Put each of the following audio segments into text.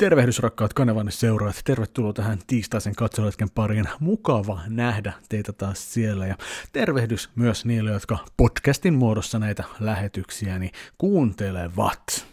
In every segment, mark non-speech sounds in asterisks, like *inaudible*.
Tervehdys rakkaat kanavanne seuraajat, tervetuloa tähän tiistaisen katsoletken pariin. Mukava nähdä teitä taas siellä ja tervehdys myös niille, jotka podcastin muodossa näitä lähetyksiäni kuuntelevat.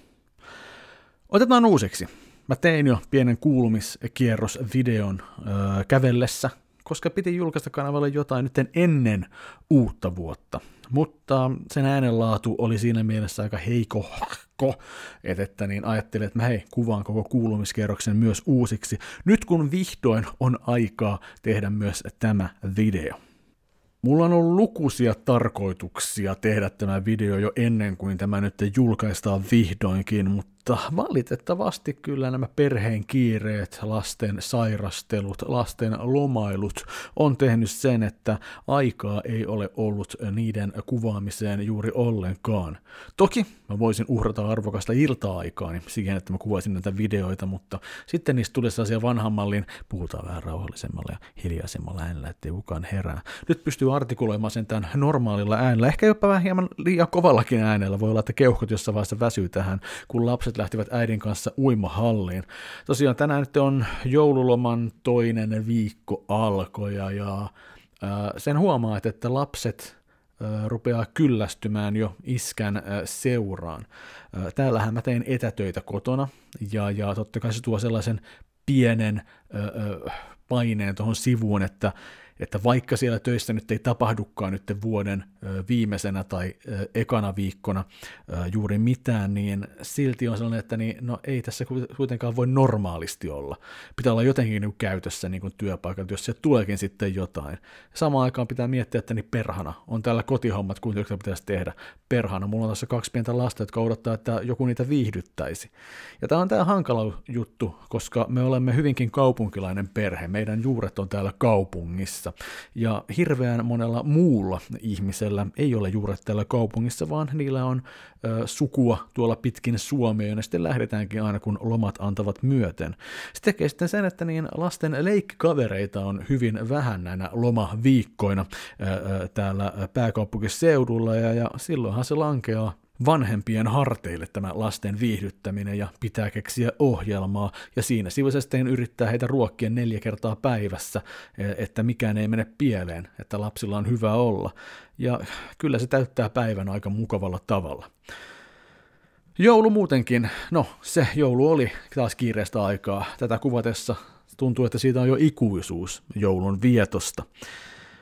Otetaan uusiksi. Mä tein jo pienen kuulumiskierrosvideon öö, kävellessä, koska piti julkaista kanavalle jotain nyt ennen uutta vuotta. Mutta sen äänenlaatu oli siinä mielessä aika heiko pakko, että, että niin ajattelin, että mä hei, kuvaan koko kuulumiskerroksen myös uusiksi, nyt kun vihdoin on aikaa tehdä myös tämä video. Mulla on ollut lukuisia tarkoituksia tehdä tämä video jo ennen kuin tämä nyt julkaistaan vihdoinkin, mutta mutta valitettavasti kyllä nämä perheen kiireet, lasten sairastelut, lasten lomailut on tehnyt sen, että aikaa ei ole ollut niiden kuvaamiseen juuri ollenkaan. Toki mä voisin uhrata arvokasta ilta-aikaa niin siihen, että mä kuvaisin näitä videoita, mutta sitten niistä tulee sellaisia vanhan mallin, puhutaan vähän rauhallisemmalla ja hiljaisemmalla äänellä, ettei kukaan herää. Nyt pystyy artikuloimaan sen tämän normaalilla äänellä, ehkä jopa vähän hieman liian kovallakin äänellä. Voi olla, että keuhkot jossain vaiheessa väsyy tähän, kun lapset lähtivät äidin kanssa uimahalliin. Tosiaan tänään nyt on joululoman toinen viikko alkoja ja sen huomaa, että lapset rupeaa kyllästymään jo iskän seuraan. Täällähän mä teen etätöitä kotona, ja, ja totta kai se tuo sellaisen pienen paineen tuohon sivuun, että että vaikka siellä töissä nyt ei tapahdukaan nyt vuoden viimeisenä tai ekana viikkona juuri mitään, niin silti on sellainen, että niin, no ei tässä kuitenkaan voi normaalisti olla. Pitää olla jotenkin niin käytössä niin työpaikalla, jos sieltä tuleekin sitten jotain. Samaan aikaan pitää miettiä, että niin perhana, on täällä kotihommat, kuinka pitäisi tehdä. Perhana, mulla on tässä kaksi pientä lasta, jotka odottaa, että joku niitä viihdyttäisi. Ja tämä on tämä hankala juttu, koska me olemme hyvinkin kaupunkilainen perhe. Meidän juuret on täällä kaupungissa. Ja hirveän monella muulla ihmisellä ei ole juuret täällä kaupungissa, vaan niillä on ö, sukua tuolla pitkin Suomea, ja sitten lähdetäänkin aina, kun lomat antavat myöten. Se tekee sitten sen, että niin lasten leikkikavereita on hyvin vähän näinä lomaviikkoina ö, täällä pääkaupunkiseudulla, ja, ja silloinhan se lankeaa vanhempien harteille tämä lasten viihdyttäminen ja pitää keksiä ohjelmaa ja siinä sivussa sitten yrittää heitä ruokkia neljä kertaa päivässä, e, että mikään ei mene pieleen, että lapsilla on hyvä olla. Ja kyllä se täyttää päivän aika mukavalla tavalla. Joulu muutenkin, no se joulu oli taas kiireestä aikaa. Tätä kuvatessa tuntuu, että siitä on jo ikuisuus joulun vietosta.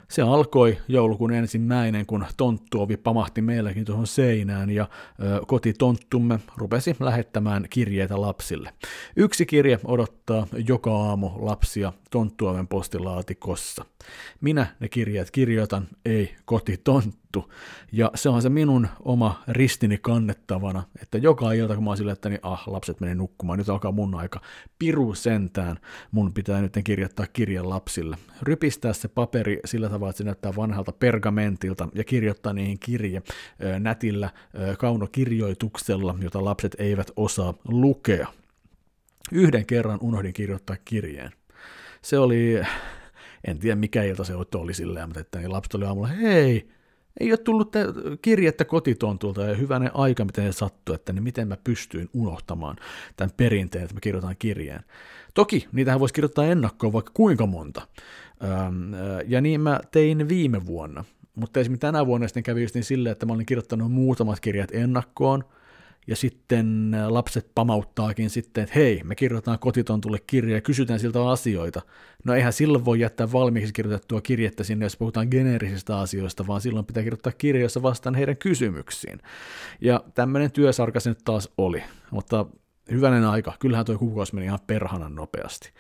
Se alkoi joulukuun ensimmäinen, kun tonttuovi pamahti meilläkin tuohon seinään ja ö, kotitonttumme rupesi lähettämään kirjeitä lapsille. Yksi kirje odottaa joka aamu lapsia tonttuoven postilaatikossa. Minä ne kirjeet kirjoitan, ei kotitonttu. Ja se on se minun oma ristini kannettavana, että joka ilta kun mä oon sille, että niin, ah, lapset menee nukkumaan, nyt alkaa mun aika. Piru sentään, mun pitää nyt kirjoittaa kirjan lapsille. Rypistää se paperi sillä tavalla, että se näyttää vanhalta pergamentilta ja kirjoittaa niihin kirje nätillä kaunokirjoituksella, jota lapset eivät osaa lukea. Yhden kerran unohdin kirjoittaa kirjeen. Se oli, en tiedä mikä ilta se oli silleen, mutta että lapset oli aamulla, hei, ei ole tullut kirjettä kotitontulta ja hyvänen aika, miten se sattui, että niin miten mä pystyin unohtamaan tämän perinteen, että mä kirjoitan kirjeen. Toki niitähän voisi kirjoittaa ennakkoon vaikka kuinka monta. Ja niin mä tein viime vuonna. Mutta esimerkiksi tänä vuonna sitten kävi just niin silleen, että mä olin kirjoittanut muutamat kirjat ennakkoon, ja sitten lapset pamauttaakin sitten, että hei, me kirjoitetaan kotitontulle kirja ja kysytään siltä asioita. No eihän silloin voi jättää valmiiksi kirjoitettua kirjettä sinne, jos puhutaan geneerisistä asioista, vaan silloin pitää kirjoittaa kirja, jossa vastaan heidän kysymyksiin. Ja tämmöinen työsarka se nyt taas oli, mutta hyvänen aika, kyllähän tuo kuukausi meni ihan perhanan nopeasti.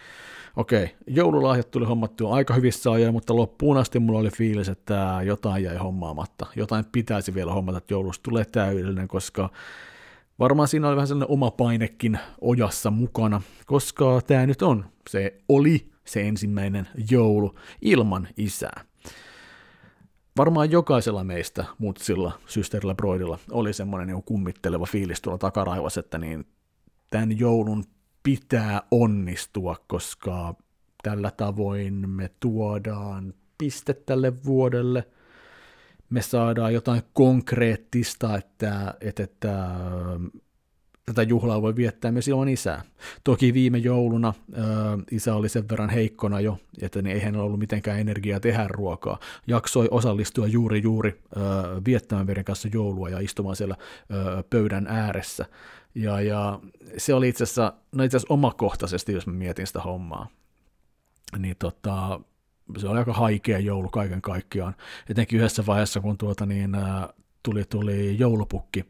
Okei, joululahjat tuli hommattua aika hyvissä ajoin, mutta loppuun asti mulla oli fiilis, että jotain jäi hommaamatta. Jotain pitäisi vielä hommata, että joulusta tulee täydellinen, koska Varmaan siinä oli vähän sellainen oma painekin ojassa mukana, koska tämä nyt on, se oli se ensimmäinen joulu ilman isää. Varmaan jokaisella meistä mutsilla, systerillä, broidilla oli semmoinen niin kummitteleva fiilis tuolla takaraivossa, että niin tämän joulun pitää onnistua, koska tällä tavoin me tuodaan piste tälle vuodelle – me saadaan jotain konkreettista, että, että, että tätä juhlaa voi viettää myös ilman isää. Toki viime jouluna ö, isä oli sen verran heikkona jo, että niin ei hänellä ollut mitenkään energiaa tehdä ruokaa. Jaksoi osallistua juuri juuri ö, viettämään meidän kanssa joulua ja istumaan siellä ö, pöydän ääressä. Ja, ja se oli itse asiassa, no itse asiassa omakohtaisesti, jos mä mietin sitä hommaa, niin tota, se oli aika haikea joulu kaiken kaikkiaan. Etenkin yhdessä vaiheessa, kun tuota niin, tuli, tuli joulupukki,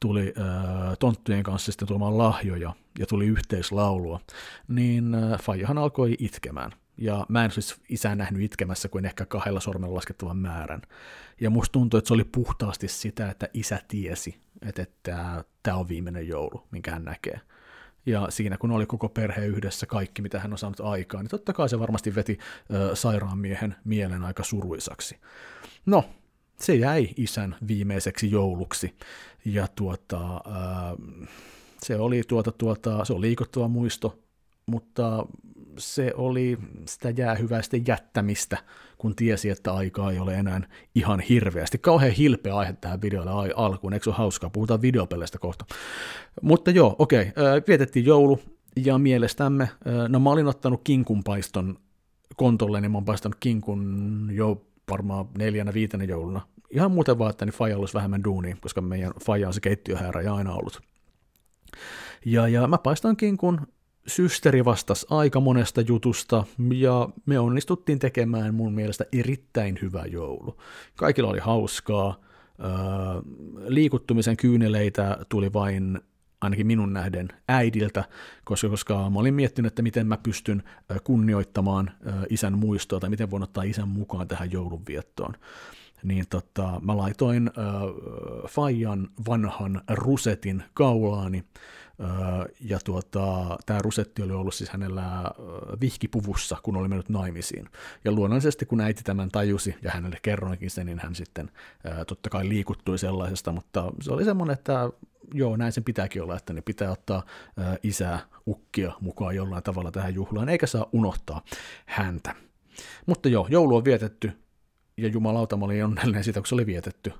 tuli äh, tonttujen kanssa sitten tuomaan lahjoja ja tuli yhteislaulua, niin äh, Fajahan alkoi itkemään. Ja mä en siis isän nähnyt itkemässä kuin ehkä kahdella sormella laskettavan määrän. Ja musta tuntui, että se oli puhtaasti sitä, että isä tiesi, että, että tämä on viimeinen joulu, minkä hän näkee. Ja siinä kun oli koko perhe yhdessä, kaikki mitä hän on saanut aikaan, niin totta kai se varmasti veti ö, sairaanmiehen mielen aika suruisaksi. No, se jäi isän viimeiseksi jouluksi. Ja tuota, ää, se oli tuota, tuota, se on liikuttava muisto, mutta se oli sitä jäähyväisten jättämistä, kun tiesi, että aikaa ei ole enää ihan hirveästi. Kauhean hilpeä aihe tähän videolle alkuun, eikö se ole hauskaa? Puhutaan videopeleistä kohta. Mutta joo, okei, okay. vietettiin joulu, ja mielestämme, no mä olin ottanut kinkunpaiston kontolle, niin mä oon paistanut kinkun jo varmaan neljänä, viitenä jouluna. Ihan muuten vaan, että niin Faja olisi vähemmän duunia, koska meidän Faja on se keittiöhäärä ja aina ollut. Ja, ja mä paistankin, kun systeri vastasi aika monesta jutusta, ja me onnistuttiin tekemään mun mielestä erittäin hyvä joulu. Kaikilla oli hauskaa, liikuttumisen kyyneleitä tuli vain ainakin minun nähden äidiltä, koska, koska mä olin miettinyt, että miten mä pystyn kunnioittamaan isän muistoa tai miten voin ottaa isän mukaan tähän joulunviettoon. Niin tota, mä laitoin äh, Fajan vanhan rusetin kaulaani, ja tuota, tämä rusetti oli ollut siis hänellä vihkipuvussa, kun oli mennyt naimisiin. Ja luonnollisesti, kun äiti tämän tajusi, ja hänelle kerroinkin sen, niin hän sitten totta kai liikuttui sellaisesta, mutta se oli semmoinen, että joo, näin sen pitääkin olla, että ne pitää ottaa isää, ukkia mukaan jollain tavalla tähän juhlaan, eikä saa unohtaa häntä. Mutta joo, joulu on vietetty, ja jumalauta, mä olin onnellinen siitä, kun se oli vietetty.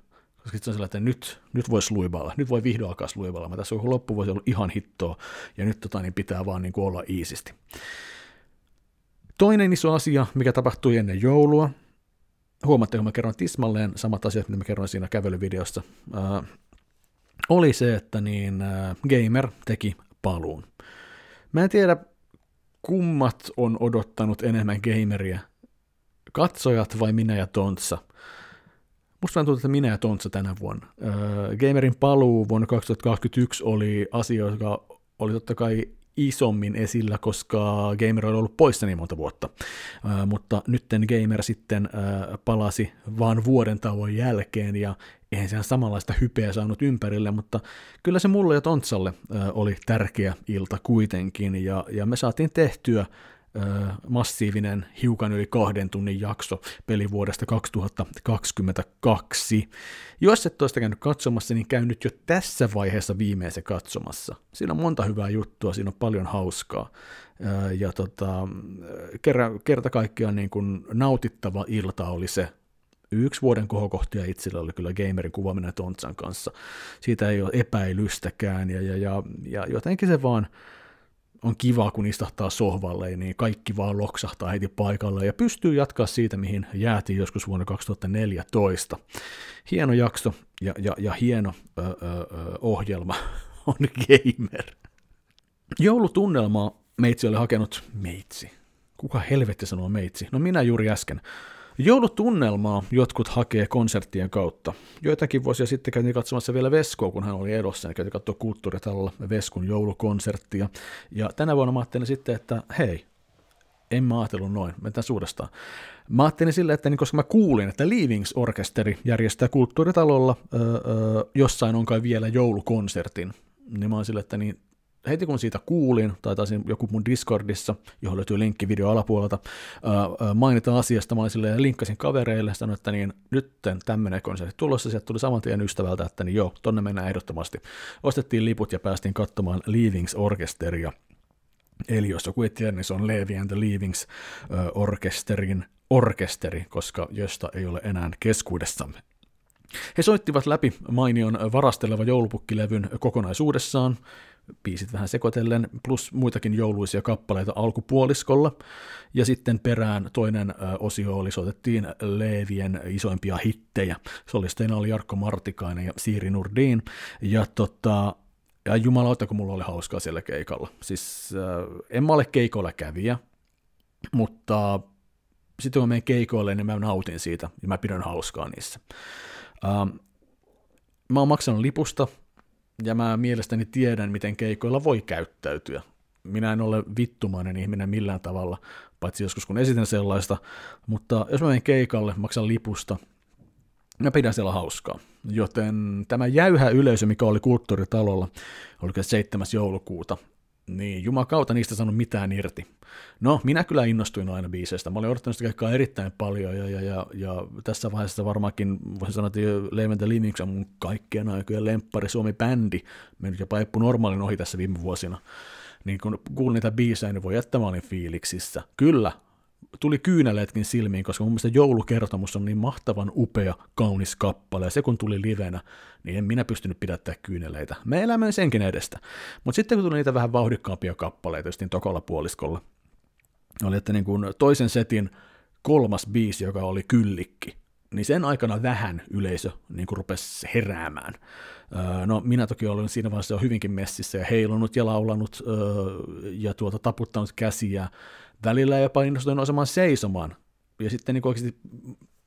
Koska sitten on sellainen, että nyt, nyt voisi luiballa, nyt voi vihdoin alkaa luiballa. Mä tässä on loppu voisi olla ihan hittoa, ja nyt tota, niin pitää vaan niin kuin olla iisisti. Toinen iso asia, mikä tapahtui ennen joulua, huomaatte, kun mä kerron tismalleen samat asiat, mitä mä kerroin siinä kävelyvideossa, ää, oli se, että niin ää, Gamer teki paluun. Mä en tiedä, kummat on odottanut enemmän gameria, katsojat vai minä ja Tontsa – Musta vähän tuntuu, että minä ja Tontsa tänä vuonna. Öö, Gamerin paluu vuonna 2021 oli asia, joka oli totta kai isommin esillä, koska Gamer oli ollut poissa niin monta vuotta. Öö, mutta nytten Gamer sitten öö, palasi vaan vuoden tauon jälkeen ja eihän sehän samanlaista hypeä saanut ympärille, mutta kyllä se mulle ja Tontsalle öö, oli tärkeä ilta kuitenkin ja, ja me saatiin tehtyä massiivinen hiukan yli kahden tunnin jakso pelivuodesta 2022. Jos et ole sitä käynyt katsomassa, niin käy nyt jo tässä vaiheessa viimeisen katsomassa. Siinä on monta hyvää juttua, siinä on paljon hauskaa. Ja tota, kerta kaikkiaan niin kuin nautittava ilta oli se, yksi vuoden kohokohtia itsellä oli kyllä gamerin kuvaaminen Tontsan kanssa. Siitä ei ole epäilystäkään, ja, ja, ja, ja jotenkin se vaan on kiva, kun istahtaa sohvalle, niin kaikki vaan loksahtaa heti paikalle ja pystyy jatkaa siitä, mihin jäätiin joskus vuonna 2014. Hieno jakso ja, ja, ja hieno ö, ö, ohjelma *laughs* on Gamer. Joulutunnelmaa meitsi oli hakenut meitsi. Kuka helvetti sanoo meitsi? No minä juuri äsken. Joulutunnelmaa jotkut hakee konserttien kautta. Joitakin vuosia sitten käytiin katsomassa vielä Veskoa, kun hän oli edossa, ja käytiin katsoa kulttuuritalolla Veskun joulukonserttia. Ja tänä vuonna mä ajattelin sitten, että hei, en mä ajatellut noin, mennään suurestaan. Mä ajattelin silleen, että niin koska mä kuulin, että Leavings Orkesteri järjestää kulttuuritalolla öö, öö, jossain on kai vielä joulukonsertin, niin mä oon silleen, että niin heti kun siitä kuulin, tai taisin joku mun Discordissa, johon löytyy linkki video alapuolelta, mainita asiasta, mä olin silleen, linkkasin kavereille, sanoin, että niin, nyt tämmöinen konsertti tulossa, sieltä tuli saman tien ystävältä, että niin joo, tonne mennään ehdottomasti. Ostettiin liput ja päästiin katsomaan Leavings Orkesteria, Eli jos joku ei tiedä, niin se on Levi and the Leavings orkesterin orkesteri, koska josta ei ole enää keskuudessamme. He soittivat läpi mainion varasteleva joulupukkilevyn kokonaisuudessaan, biisit vähän sekoitellen, plus muitakin jouluisia kappaleita alkupuoliskolla. Ja sitten perään toinen osio oli, soitettiin Leevien isoimpia hittejä. Solisteina oli Jarkko Martikainen ja Siiri Nurdin. Ja tota, ja jumalauta, kun mulla oli hauskaa siellä keikalla. Siis äh, en mä ole keikoilla kävijä, mutta sitten kun mä menen keikoille, niin mä nautin siitä ja mä pidän hauskaa niissä. Ähm, mä oon maksanut lipusta ja mä mielestäni tiedän, miten keikoilla voi käyttäytyä. Minä en ole vittumainen ihminen millään tavalla, paitsi joskus kun esitän sellaista, mutta jos mä menen keikalle, maksan lipusta, mä pidän siellä hauskaa. Joten tämä jäyhä yleisö, mikä oli kulttuuritalolla, oliko 7. joulukuuta, niin jumakauta niistä sanonut mitään irti. No, minä kyllä innostuin aina biiseistä. Mä olin odottanut sitä keikkaa erittäin paljon, ja, ja, ja, ja tässä vaiheessa varmaankin voisin sanoa, että Leven the Livings on mun kaikkien aikojen lemppari Suomi-bändi, mennyt jopa Eppu Normaalin ohi tässä viime vuosina. Niin kun kuulin niitä biisejä, niin voi jättää, mä olin fiiliksissä. Kyllä, tuli kyyneleetkin silmiin, koska mun mielestä joulukertomus on niin mahtavan upea, kaunis kappale, ja se kun tuli livenä, niin en minä pystynyt pidättää kyyneleitä. Me elämme senkin edestä. Mutta sitten kun tuli niitä vähän vauhdikkaampia kappaleita, just niin tokalla puoliskolla, oli, että niin kuin toisen setin kolmas biisi, joka oli kyllikki, niin sen aikana vähän yleisö niin kuin rupesi heräämään. No minä toki olin siinä vaiheessa hyvinkin messissä ja heilunut ja laulanut ja tuota, taputtanut käsiä välillä jopa innostuin nousemaan seisomaan. Ja sitten niin oikeasti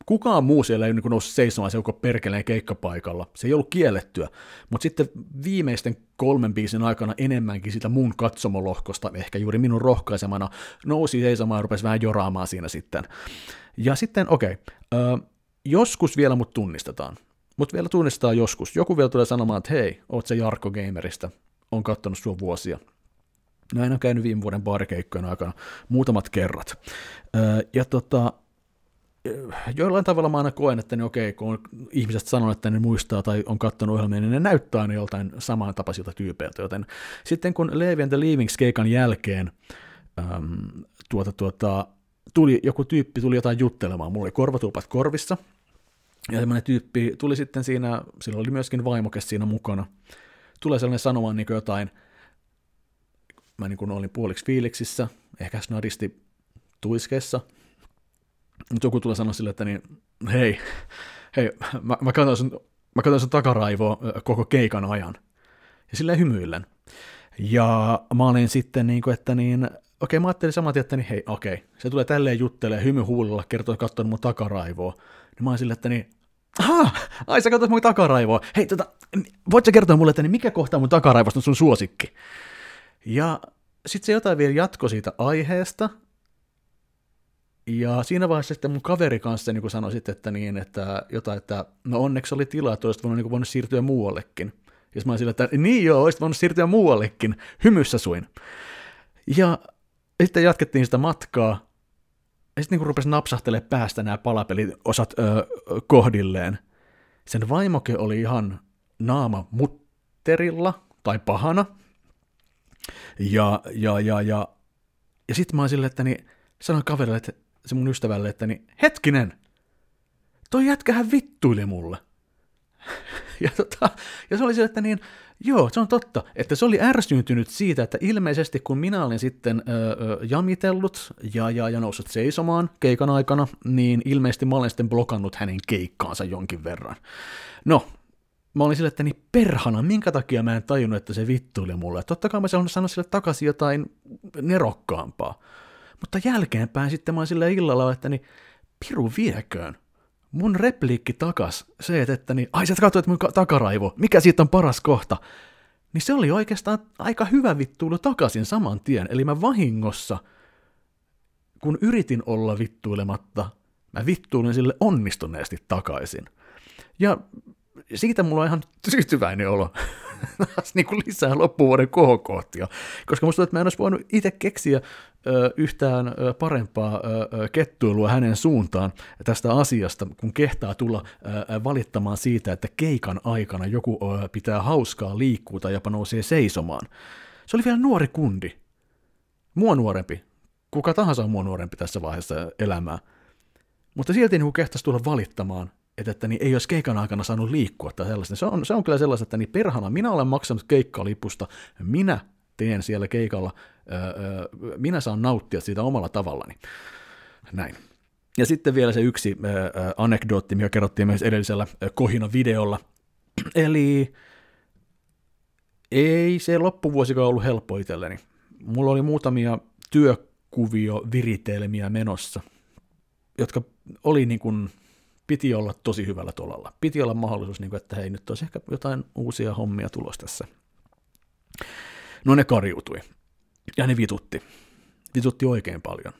kukaan muu siellä ei niin noussut seisomaan se koko perkeleen keikkapaikalla. Se ei ollut kiellettyä. Mutta sitten viimeisten kolmen biisin aikana enemmänkin sitä mun katsomolohkosta, ehkä juuri minun rohkaisemana, nousi seisomaan ja rupesi vähän joraamaan siinä sitten. Ja sitten, okei, okay, joskus vielä mut tunnistetaan. Mut vielä tunnistetaan joskus. Joku vielä tulee sanomaan, että hei, oot se Jarkko Gamerista, on kattonut sua vuosia. Näin on käynyt viime vuoden baarikeikkojen aikana muutamat kerrat. Ja tota, jollain tavalla mä aina koen, että ne okei, kun ihmiset sanoo, että ne muistaa tai on katsonut ohjelmia, niin ne näyttää aina joltain samantapaisilta tyypeiltä, joten sitten kun Levi and the Leavings keikan jälkeen äm, tuota, tuota, tuli, joku tyyppi tuli jotain juttelemaan, mulla oli korvatulpat korvissa, ja semmoinen tyyppi tuli sitten siinä, sillä oli myöskin vaimokes siinä mukana, tulee sellainen sanomaan niin jotain, mä niin kuin olin puoliksi fiiliksissä, ehkä snadisti tuiskeessa, mutta joku tulee sanoa sille, että niin, hei, hei, mä, mä katsoin sun, mä katsoin sun takaraivoa koko keikan ajan. Ja silleen hymyillen. Ja mä olin sitten niin kuin, että niin, okei, mä ajattelin saman että niin, hei, okei, se tulee tälleen juttelee hymy huulilla, kertoo, katsonut mun takaraivoa. Niin mä olin silleen, että niin, aha, ai sä katsot mun takaraivoa. Hei, tota, voit sä kertoa mulle, että niin mikä kohta mun takaraivosta on sun suosikki? Ja sitten se jotain vielä jatko siitä aiheesta, ja siinä vaiheessa sitten mun kaveri kanssa niin sanoi sitten, että, niin, että jotain, että no onneksi oli tilaa, että olisit voinut, niin voinut siirtyä muuallekin. Ja mä sillä, että niin joo, olisit voinut siirtyä muuallekin. Hymyssä suin. Ja sitten jatkettiin sitä matkaa. Ja sitten niin rupesi napsahtelemaan päästä nämä palapeliosat öö, kohdilleen. Sen vaimoke oli ihan naama mutterilla tai pahana. Ja, ja, ja, ja, ja sitten mä oon silleen, että niin, sanoin kaverille, että se mun ystävälle, että niin, hetkinen, toi jätkähän vittuili mulle. *laughs* ja, tota, ja se oli se, että niin, joo, se on totta, että se oli ärsyyntynyt siitä, että ilmeisesti kun minä olin sitten öö, jamitellut ja, ja, ja noussut seisomaan keikan aikana, niin ilmeisesti mä olen sitten blokannut hänen keikkaansa jonkin verran. No, mä olin sille, että niin perhana, minkä takia mä en tajunnut, että se vittuili mulle. Totta kai mä sanoa sille takaisin jotain nerokkaampaa. Mutta jälkeenpäin sitten mä oon silleen illalla, että niin piru vieköön. Mun repliikki takas, se, että, että niin, ai sä katsoit mun takaraivo, mikä siitä on paras kohta. Niin se oli oikeastaan aika hyvä vittuilu takaisin saman tien. Eli mä vahingossa, kun yritin olla vittuilematta, mä vittuilin sille onnistuneesti takaisin. Ja siitä mulla on ihan tyytyväinen olo. *laughs* niin kuin lisää loppuvuoden kohokohtia. Koska musta tuntuu, että mä en olisi voinut itse keksiä ö, yhtään ö, parempaa ö, kettuilua hänen suuntaan tästä asiasta, kun kehtaa tulla ö, valittamaan siitä, että keikan aikana joku ö, pitää hauskaa liikkua tai jopa nousee seisomaan. Se oli vielä nuori kundi. Mua nuorempi. Kuka tahansa on mua nuorempi tässä vaiheessa elämää. Mutta silti niin kehtasi tulla valittamaan että, että niin ei olisi keikan aikana saanut liikkua tai sellaista. Se on, se on kyllä sellaista, että niin perhana, minä olen maksanut keikkalipusta, minä teen siellä keikalla, öö, minä saan nauttia siitä omalla tavallani. Näin. Ja sitten vielä se yksi öö, anekdootti, mikä kerrottiin myös edellisellä Kohina-videolla. Eli ei se loppuvuosikaan ollut helppo itselleni. Mulla oli muutamia työkuvio viritelmiä menossa, jotka oli niin kuin, piti olla tosi hyvällä tolalla. Piti olla mahdollisuus, niin kuin, että hei, nyt olisi ehkä jotain uusia hommia tulossa tässä. No ne kariutui. Ja ne vitutti. Vitutti oikein paljon.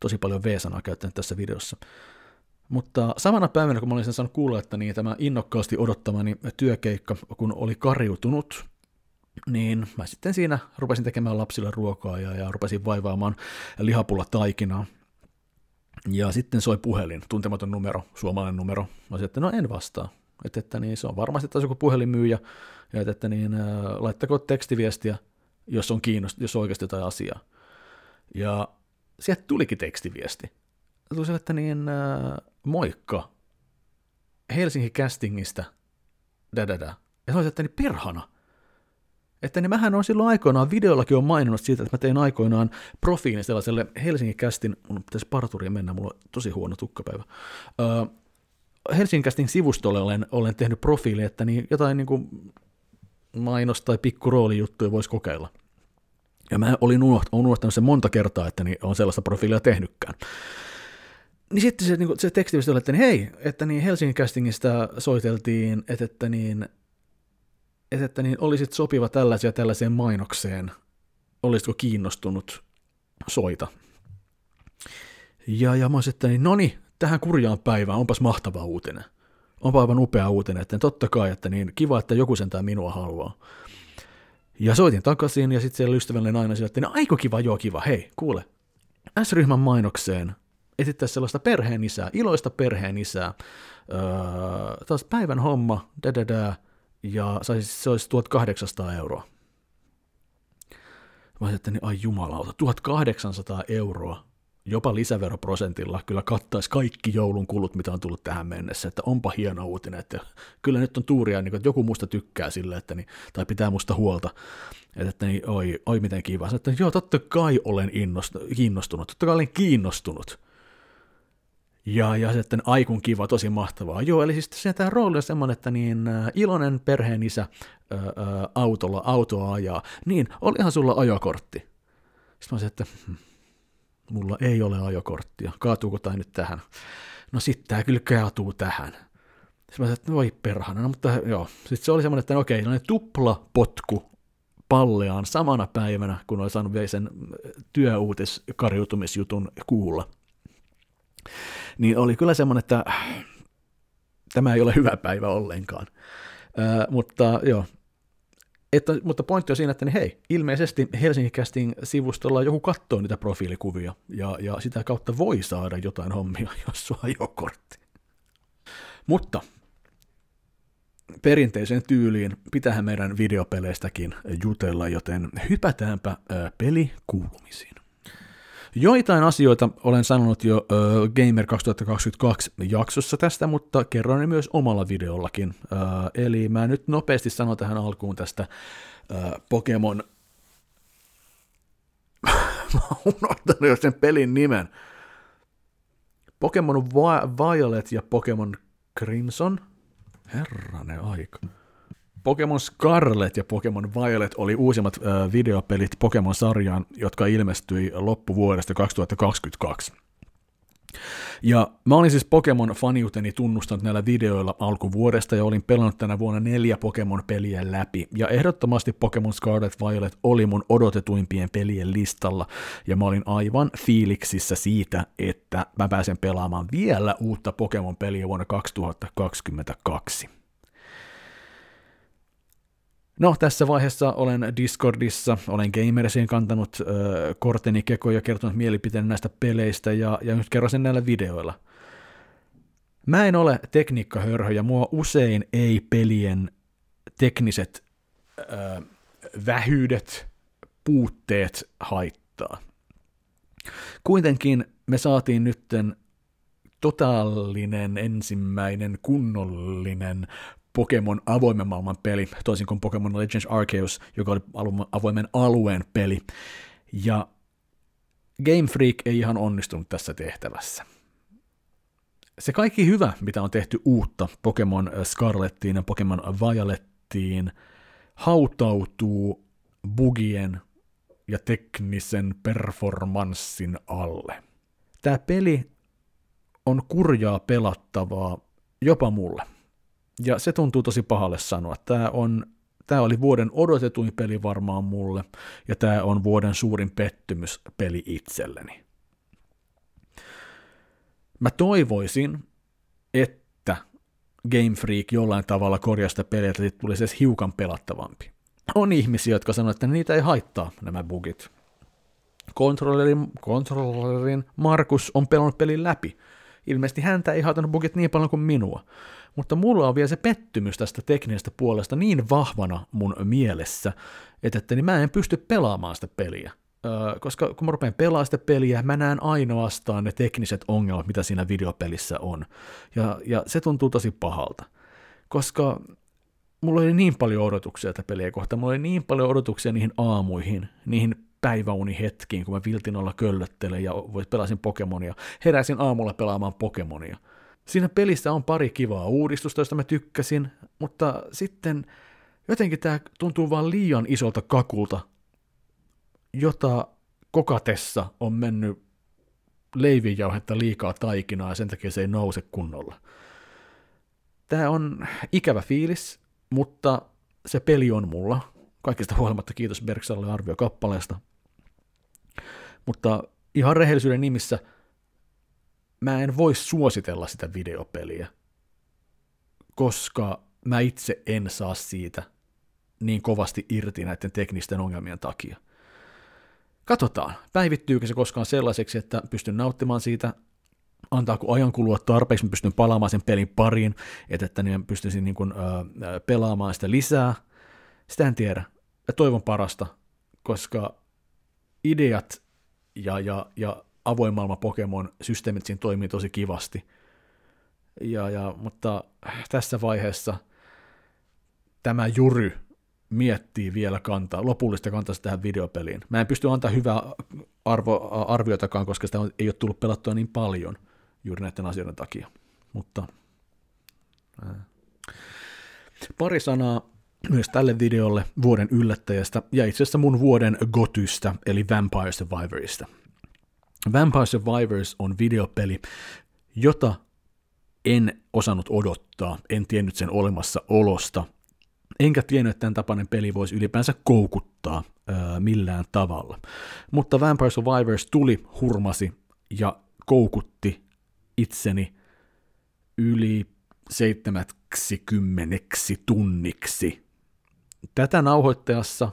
Tosi paljon V-sanaa käyttänyt tässä videossa. Mutta samana päivänä, kun mä olin sen saanut kuulla, että niin tämä innokkaasti odottamani työkeikka, kun oli kariutunut, niin mä sitten siinä rupesin tekemään lapsille ruokaa ja, ja rupesin vaivaamaan lihapulla taikinaa. Ja sitten soi puhelin, tuntematon numero, suomalainen numero. Mä olisin, että no en vastaa. Että, että niin, se on varmasti taas joku puhelinmyyjä, ja että, että niin, äh, laittako tekstiviestiä, jos on kiinnost, jos on oikeasti jotain asiaa. Ja sieltä tulikin tekstiviesti. Tuli että niin, äh, moikka, Helsingin castingista, da, da, da. Ja sanoisin, että niin perhana, että niin mähän on silloin aikoinaan, videollakin on maininnut siitä, että mä tein aikoinaan profiilin sellaiselle Helsingin kästin, mun pitäisi parturiin mennä, mulla on tosi huono tukkapäivä. Öö, Helsingin kästin sivustolle olen, olen tehnyt profiili, että niin jotain niin kuin mainos- tai pikkuroolijuttuja voisi kokeilla. Ja mä olin unohtanut sen monta kertaa, että niin on sellaista profiilia tehnytkään. Niin sitten se, niin se teksti oli, että niin hei, että niin Helsingin castingista soiteltiin, että, että niin että, että niin olisit sopiva tällaisia tällaiseen mainokseen, olisitko kiinnostunut soita. Ja, ja mä olisin, että niin, no niin, tähän kurjaan päivään, onpas mahtava uutinen. Onpa aivan upea uutinen, että totta kai, että niin kiva, että joku sentään minua haluaa. Ja soitin takaisin ja sitten siellä ystävällinen aina sillä, että niin, aiko kiva, joo kiva, hei, kuule, S-ryhmän mainokseen esittäisi sellaista perheen isää, iloista perheen isää, öö, taas päivän homma, da, ja se olisi 1800 euroa. Mä ajattelin, että ai jumalauta, 1800 euroa jopa lisäveroprosentilla kyllä kattaisi kaikki joulun kulut, mitä on tullut tähän mennessä, että onpa hieno uutinen, että kyllä nyt on tuuria, niin että joku musta tykkää sille, että niin, tai pitää musta huolta, että, niin, oi, oi miten kiva, että joo, totta kai olen kiinnostunut, totta kai olen kiinnostunut, ja, ja sitten Aikun kiva, tosi mahtavaa. Joo, eli siis se tämä rooli on semmoinen, että niin äh, iloinen perheen isä ää, ää, autolla autoa ajaa. Niin, olihan sulla ajokortti. Sitten mä sanoin, että hm, mulla ei ole ajokorttia. Kaatuuko tämä nyt tähän? No sitten tämä kyllä kaatuu tähän. Sitten mä sanoin, että voi perhana, no, mutta joo. Sitten se oli semmoinen, että no okei, no tupla potku palleaan samana päivänä, kun oli saanut vielä sen työuutiskariutumisjutun kuulla niin oli kyllä semmoinen, että tämä ei ole hyvä päivä ollenkaan. Ö, mutta joo, että, mutta pointti on siinä, että niin hei, ilmeisesti Helsingin Casting sivustolla joku katsoo niitä profiilikuvia, ja, ja sitä kautta voi saada jotain hommia, *laughs* jos sulla on kortti. Mutta perinteisen tyyliin pitähän meidän videopeleistäkin jutella, joten hypätäänpä pelikuulumisiin. Joitain asioita olen sanonut jo uh, Gamer 2022 jaksossa tästä, mutta kerron ne myös omalla videollakin. Uh, eli mä nyt nopeasti sanon tähän alkuun tästä uh, Pokemon... *laughs* mä unohtanut jo sen pelin nimen. Pokemon Violet ja Pokemon Crimson. Herranen aika. Pokemon Scarlet ja Pokemon Violet oli uusimmat äh, videopelit Pokemon-sarjaan, jotka ilmestyi loppuvuodesta 2022. Ja mä olin siis Pokemon-faniuteni tunnustanut näillä videoilla alkuvuodesta ja olin pelannut tänä vuonna neljä Pokemon-peliä läpi. Ja ehdottomasti Pokemon Scarlet Violet oli mun odotetuimpien pelien listalla ja mä olin aivan fiiliksissä siitä, että mä pääsen pelaamaan vielä uutta Pokemon-peliä vuonna 2022. No, tässä vaiheessa olen Discordissa, olen Gamersiin kantanut äh, korteni kekoja ja kertonut mielipiteen näistä peleistä ja, ja nyt kerron sen näillä videoilla. Mä en ole tekniikkahörhö ja mua usein ei pelien tekniset äh, vähyydet, puutteet haittaa. Kuitenkin me saatiin nytten totaalinen ensimmäinen kunnollinen Pokemon avoimen maailman peli, toisin kuin Pokemon Legends Arceus, joka oli avoimen alueen peli. Ja Game Freak ei ihan onnistunut tässä tehtävässä. Se kaikki hyvä, mitä on tehty uutta Pokemon Scarlettiin ja Pokemon Violettiin, hautautuu bugien ja teknisen performanssin alle. Tämä peli on kurjaa pelattavaa jopa mulle. Ja se tuntuu tosi pahalle sanoa. Tämä, on, tämä oli vuoden odotetuin peli varmaan mulle, ja tämä on vuoden suurin pettymys peli itselleni. Mä toivoisin, että Game Freak jollain tavalla korjasta peliä, että tulisi edes hiukan pelattavampi. On ihmisiä, jotka sanoo, että niitä ei haittaa nämä bugit. Kontrollerin, kontrollerin Markus on pelannut pelin läpi. Ilmeisesti häntä ei haitannut bugit niin paljon kuin minua. Mutta mulla on vielä se pettymys tästä teknisestä puolesta niin vahvana mun mielessä, että, että niin mä en pysty pelaamaan sitä peliä. Koska kun mä rupean pelaamaan sitä peliä, mä näen ainoastaan ne tekniset ongelmat, mitä siinä videopelissä on. Ja, ja se tuntuu tosi pahalta. Koska mulla oli niin paljon odotuksia tätä peliä kohtaan, mulla oli niin paljon odotuksia niihin aamuihin, niihin päiväunihetkiin, kun mä viltin olla köllöttelen ja pelasin Pokemonia. Heräsin aamulla pelaamaan Pokemonia. Siinä pelissä on pari kivaa uudistusta, joista mä tykkäsin, mutta sitten jotenkin tämä tuntuu vaan liian isolta kakulta, jota kokatessa on mennyt leivinjauhetta liikaa taikinaa ja sen takia se ei nouse kunnolla. Tämä on ikävä fiilis, mutta se peli on mulla. Kaikista huolimatta kiitos Berksalle arvio kappaleesta. Mutta ihan rehellisyyden nimissä mä en voi suositella sitä videopeliä, koska mä itse en saa siitä niin kovasti irti näiden teknisten ongelmien takia. Katsotaan, päivittyykö se koskaan sellaiseksi, että pystyn nauttimaan siitä, antaako ajan kulua tarpeeksi, mä pystyn palaamaan sen pelin pariin, että, että niin pystyisin niin kuin, ö, pelaamaan sitä lisää. Sitä en tiedä. Ja toivon parasta, koska ideat ja, ja, ja avoin maailma Pokemon systeemit siinä toimii tosi kivasti. Ja, ja, mutta tässä vaiheessa tämä jury miettii vielä kantaa, lopullista kantaa tähän videopeliin. Mä en pysty antaa hyvää arvo, arviotakaan, koska sitä ei ole tullut pelattua niin paljon juuri näiden asioiden takia. Mutta ää. pari sanaa myös tälle videolle vuoden yllättäjästä ja itse asiassa mun vuoden gotystä, eli Vampire Survivorista. Vampire Survivors on videopeli, jota en osannut odottaa, en tiennyt sen olemassa olosta, enkä tiennyt, että tämän tapainen peli voisi ylipäänsä koukuttaa ää, millään tavalla. Mutta Vampire Survivors tuli, hurmasi ja koukutti itseni yli 70 tunniksi. Tätä nauhoittajassa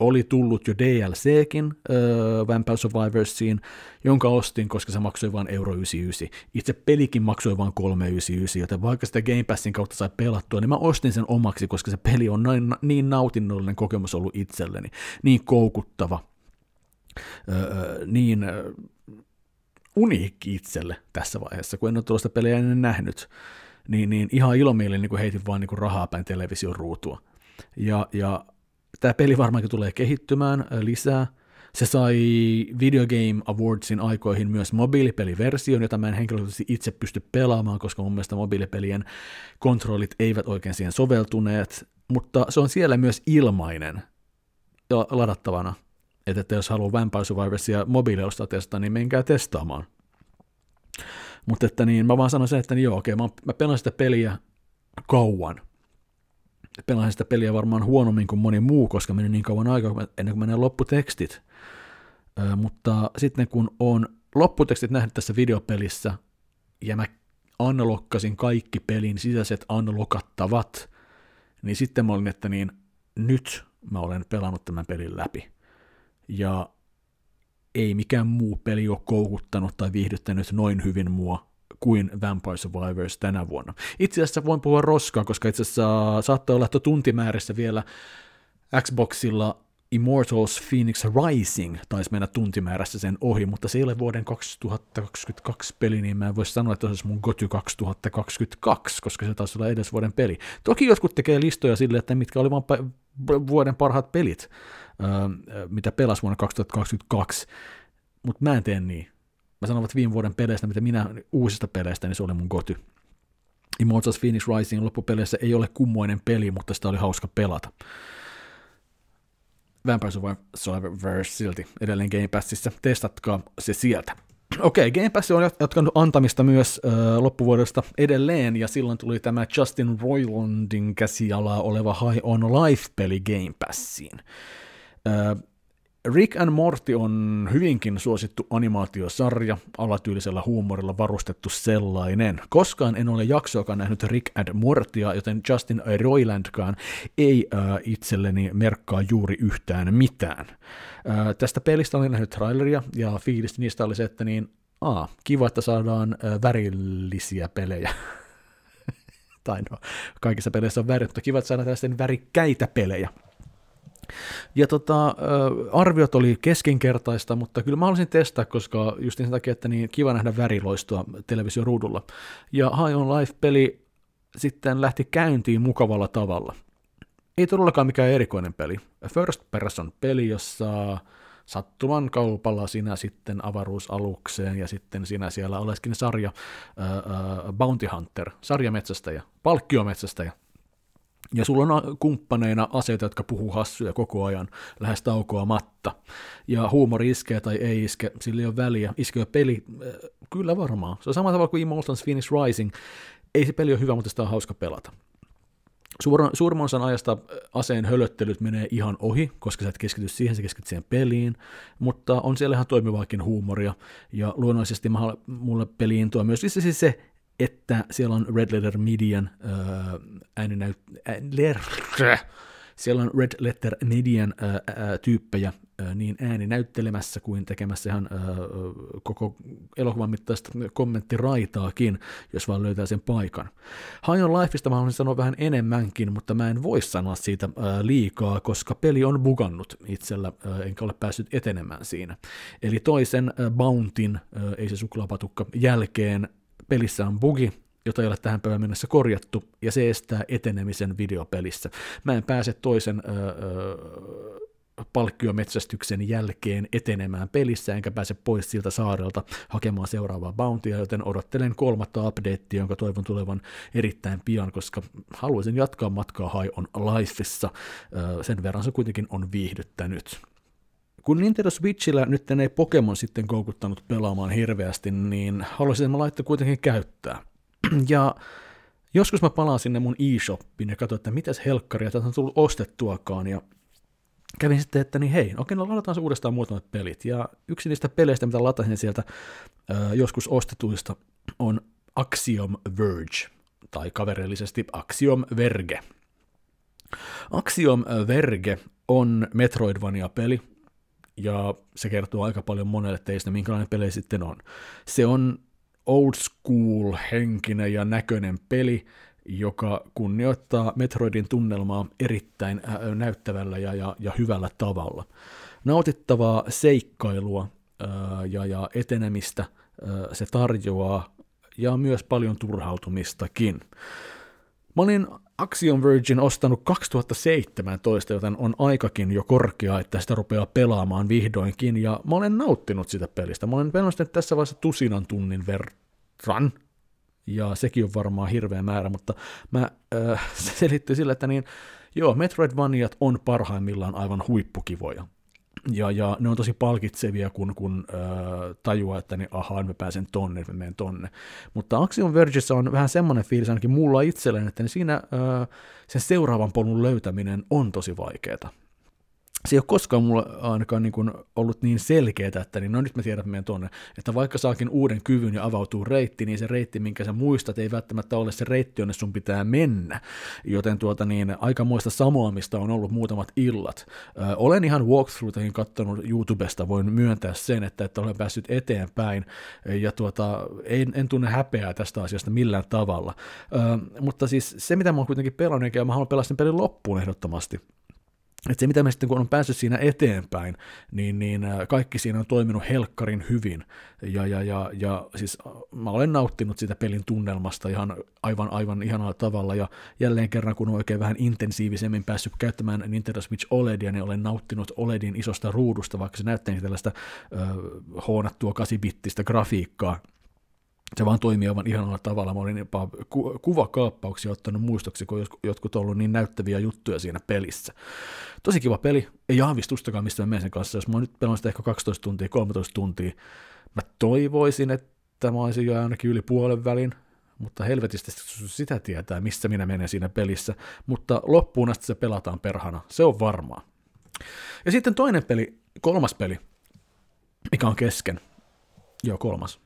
oli tullut jo DLCkin äh, Vampire Survivorsiin, jonka ostin, koska se maksoi vain euro 99. Itse pelikin maksoi vain 399, joten vaikka sitä Game Passin kautta sai pelattua, niin mä ostin sen omaksi, koska se peli on noin, niin nautinnollinen kokemus ollut itselleni, niin koukuttava, äh, niin äh, uniikki itselle tässä vaiheessa, kun en ole tuollaista peliä ennen nähnyt, niin, niin ihan ilomielin niin heitin vaan niin rahaa päin television ruutua. Ja, ja tämä peli varmaankin tulee kehittymään lisää. Se sai Video Game Awardsin aikoihin myös mobiilipeliversion, jota mä en henkilökohtaisesti itse pysty pelaamaan, koska mun mielestä mobiilipelien kontrollit eivät oikein siihen soveltuneet, mutta se on siellä myös ilmainen ja ladattavana. Että, että jos haluaa Vampire Survivorsia mobiiliosta testaa, niin menkää testaamaan. Mutta että niin, mä vaan sanon sen, että niin joo, okei, mä, mä pelaan sitä peliä kauan pelasin sitä peliä varmaan huonommin kuin moni muu, koska meni niin kauan aikaa ennen kuin menee lopputekstit. Ö, mutta sitten kun on lopputekstit nähnyt tässä videopelissä, ja mä unlockasin kaikki pelin sisäiset unlockattavat, niin sitten mä olin, että niin nyt mä olen pelannut tämän pelin läpi. Ja ei mikään muu peli ole koukuttanut tai viihdyttänyt noin hyvin mua kuin Vampire Survivors tänä vuonna. Itse asiassa voin puhua roskaa, koska itse asiassa saattaa olla, että tuntimäärissä vielä Xboxilla Immortals Phoenix Rising taisi mennä tuntimäärässä sen ohi, mutta se ei ole vuoden 2022 peli, niin mä en voi sanoa, että se olisi mun Goty 2022, koska se taisi olla edes vuoden peli. Toki jotkut tekee listoja sille, että mitkä oli vaan vuoden parhaat pelit, mitä pelas vuonna 2022, mutta mä en tee niin. Mä sanon, että viime vuoden peleistä, mitä minä uusista peleistä, niin se oli mun Goty. Immortals Phoenix Rising loppupeleissä ei ole kummoinen peli, mutta sitä oli hauska pelata. Vampire Survivors silti edelleen Game Passissa. Testatkaa se sieltä. *clears throat* Okei, okay, Game Pass on jatkanut antamista myös äh, loppuvuodesta edelleen, ja silloin tuli tämä Justin Roilandin käsialaa oleva High on Life-peli Game Passiin. Äh, Rick and Morty on hyvinkin suosittu animaatiosarja, alatyylisellä huumorilla varustettu sellainen. Koskaan en ole jaksoakaan nähnyt Rick and Mortia, joten Justin Roilandkaan ei äh, itselleni merkkaa juuri yhtään mitään. Äh, tästä pelistä olen nähnyt traileria, ja fiilis niistä oli se, että niin, aa, kiva, että saadaan äh, värillisiä pelejä. *laughs* tai no, kaikissa peleissä on väri, mutta kiva, että saadaan tällaisten värikkäitä pelejä. Ja tota, arviot oli keskinkertaista, mutta kyllä mä haluaisin testaa, koska just sen takia, että niin kiva nähdä väriloistua televisioruudulla. Ja High on Life-peli sitten lähti käyntiin mukavalla tavalla. Ei todellakaan mikään erikoinen peli. First person peli, jossa sattuman kaupalla sinä sitten avaruusalukseen ja sitten sinä siellä oleskin sarja uh, uh, Bounty Hunter, sarjametsästäjä, palkkiometsästäjä, ja sulla on kumppaneina aseita, jotka puhuu hassuja koko ajan, lähes taukoamatta. Ja huumori iskee tai ei iske, sillä ei ole väliä. Iskee peli, äh, kyllä varmaan. Se on sama tavalla kuin Immortals Phoenix Rising. Ei se peli ole hyvä, mutta sitä on hauska pelata. Suurimman osan ajasta äh, aseen hölöttelyt menee ihan ohi, koska sä et keskity siihen, sä keskityt siihen peliin, mutta on siellä ihan toimivaakin huumoria, ja luonnollisesti mulle peliin tuo myös siis se että siellä on Red Letter Median äh, ääninäyt... Äh, *laughs* siellä on Red Letter Median äh, äh, tyyppejä äh, niin ääninäyttelemässä kuin tekemässä ihan äh, koko elokuvan mittaista kommenttiraitaakin, jos vaan löytää sen paikan. High on Lifeista mä haluaisin sanoa vähän enemmänkin, mutta mä en voi sanoa siitä äh, liikaa, koska peli on bugannut itsellä, äh, enkä ole päässyt etenemään siinä. Eli toisen äh, Bountyn, äh, ei se suklaapatukka, jälkeen pelissä on bugi, jota ei ole tähän päivään mennessä korjattu, ja se estää etenemisen videopelissä. Mä en pääse toisen öö, palkkiometsästyksen jälkeen etenemään pelissä, enkä pääse pois siltä saarelta hakemaan seuraavaa bountia, joten odottelen kolmatta updatea, jonka toivon tulevan erittäin pian, koska haluaisin jatkaa matkaa High on Lifeissa. Sen verran se kuitenkin on viihdyttänyt. Kun Nintendo Switchillä nyt ei Pokemon sitten koukuttanut pelaamaan hirveästi, niin haluaisin, että mä laittaa kuitenkin käyttää. *clears throat* Ja joskus mä palaan sinne mun e-shoppiin ja katsoin, että mitäs helkkaria tätä on tullut ostettuakaan, ja kävin sitten, että niin hei, okei, no ladataan se uudestaan muutamat pelit, ja yksi niistä peleistä, mitä latasin sieltä joskus ostetuista, on Axiom Verge, tai kaverillisesti Axiom Verge. Axiom Verge on Metroidvania-peli, ja se kertoo aika paljon monelle teistä, minkälainen peli sitten on. Se on old school henkinen ja näköinen peli, joka kunnioittaa Metroidin tunnelmaa erittäin näyttävällä ja, ja, ja hyvällä tavalla. Nautittavaa seikkailua ää, ja, ja etenemistä ää, se tarjoaa, ja myös paljon turhautumistakin. Mä olin Axiom Virgin ostanut 2017, joten on aikakin jo korkea, että sitä rupeaa pelaamaan vihdoinkin, ja mä olen nauttinut sitä pelistä. Mä olen pelannut tässä vaiheessa tusinan tunnin verran, ja sekin on varmaan hirveä määrä, mutta mä, äh, *laughs* se selittyy sillä, että niin, joo, Metroidvaniat on parhaimmillaan aivan huippukivoja ja, ja ne on tosi palkitsevia, kun, kun äh, tajuaa, että niin, ahaa, mä pääsen tonne, mä menen tonne. Mutta Axiom Vergessä on vähän semmoinen fiilis ainakin mulla itselleen, että niin siinä äh, sen seuraavan polun löytäminen on tosi vaikeaa se ei ole koskaan mulla ainakaan niin kuin ollut niin selkeää, että niin no nyt mä tiedän, että menen tonne. Että vaikka saakin uuden kyvyn ja avautuu reitti, niin se reitti, minkä sä muistat, ei välttämättä ole se reitti, jonne sun pitää mennä. Joten tuota niin, aikamoista samoamista on ollut muutamat illat. Ö, olen ihan walkthroughtaihin katsonut YouTubesta, voin myöntää sen, että, että olen päässyt eteenpäin ja tuota, en, en tunne häpeää tästä asiasta millään tavalla. Ö, mutta siis se, mitä mä oon kuitenkin pelannut, ja mä haluan pelaa sen pelin loppuun ehdottomasti, että se mitä me sitten kun on päässyt siinä eteenpäin, niin, niin kaikki siinä on toiminut helkkarin hyvin. Ja, ja, ja, ja siis mä olen nauttinut sitä pelin tunnelmasta ihan aivan, aivan ihanalla tavalla. Ja jälleen kerran, kun on oikein vähän intensiivisemmin päässyt käyttämään Nintendo Switch OLEDia, niin olen nauttinut OLEDin isosta ruudusta, vaikka se näyttää tällaista äh, hoonattua 8-bittistä grafiikkaa se vaan toimii aivan ihanalla tavalla. Mä olin jopa ku- kuvakaappauksia ottanut muistoksi, kun jotkut on ollut niin näyttäviä juttuja siinä pelissä. Tosi kiva peli, ei aavistustakaan mistä mä menen sen kanssa. Jos mä nyt pelannut sitä ehkä 12 tuntia, 13 tuntia, mä toivoisin, että mä olisin jo ainakin yli puolen välin, mutta helvetistä sitä tietää, missä minä menen siinä pelissä, mutta loppuun asti se pelataan perhana, se on varmaa. Ja sitten toinen peli, kolmas peli, mikä on kesken, joo kolmas,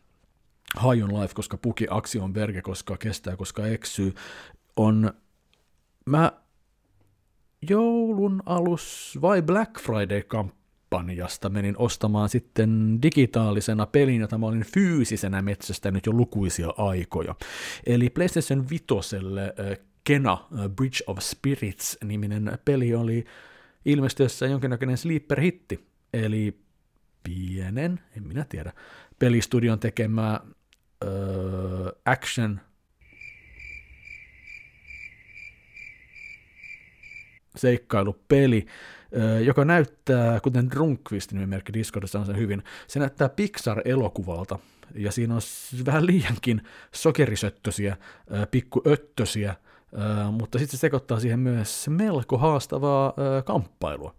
On Life, koska puki Action Berge, koska kestää, koska eksyy, on, mä joulun alus vai Black Friday kampanjasta menin ostamaan sitten digitaalisena pelin, jota mä olin fyysisenä metsästänyt jo lukuisia aikoja. Eli PlayStation 5 Kena Bridge of Spirits-niminen peli oli ilmestyessä jonkinnäköinen sleeper-hitti, eli pienen, en minä tiedä, pelistudion tekemä uh, action seikkailupeli, joka näyttää, kuten Drunkvistin nimimerkki Discordissa on se hyvin, se näyttää Pixar-elokuvalta, ja siinä on vähän liiankin sokerisöttösiä, pikkuöttösiä, mutta sitten se sekoittaa siihen myös melko haastavaa kamppailua.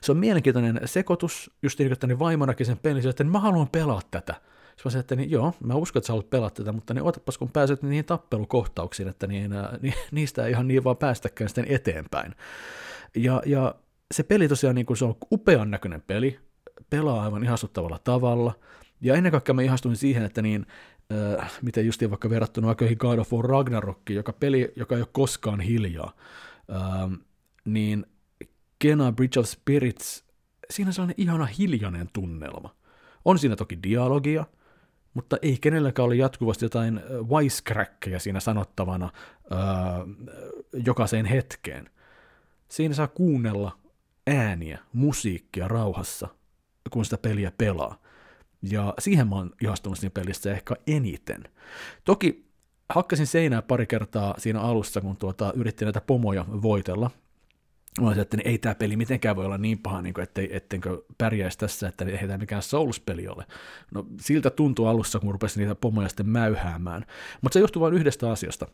Se on mielenkiintoinen sekoitus, just niin kuin vaimonakin sen pelin, että mä haluan pelaa tätä. Sitten mä sanoin, että niin, joo, mä uskon, että sä haluat pelata tätä, mutta niin otapas kun pääset niihin tappelukohtauksiin, että niin, niin, niistä ei ihan niin vaan päästäkään sitten eteenpäin. Ja, ja se peli tosiaan, niin kuin se on upean näköinen peli, pelaa aivan ihastuttavalla tavalla, ja ennen kaikkea mä ihastuin siihen, että niin, äh, miten justiin vaikka verrattuna vaikka God of War Ragnarokki, joka peli, joka ei ole koskaan hiljaa, äh, niin Kena Bridge of Spirits, siinä on sellainen ihana hiljainen tunnelma. On siinä toki dialogia, mutta ei kenelläkään ole jatkuvasti jotain wisecrackkejä siinä sanottavana öö, jokaiseen hetkeen. Siinä saa kuunnella ääniä, musiikkia rauhassa, kun sitä peliä pelaa. Ja siihen mä oon ihastunut siinä pelissä ehkä eniten. Toki hakkasin seinää pari kertaa siinä alussa, kun tuota, yritti näitä pomoja voitella, Mä että ei tämä peli mitenkään voi olla niin paha, niin kuin, ettei, ettenkö pärjäisi tässä, että ei tämä mikään Souls-peli ole. No siltä tuntuu alussa, kun rupesin niitä pomoja sitten mäyhäämään. Mutta se johtuu vain yhdestä asiasta.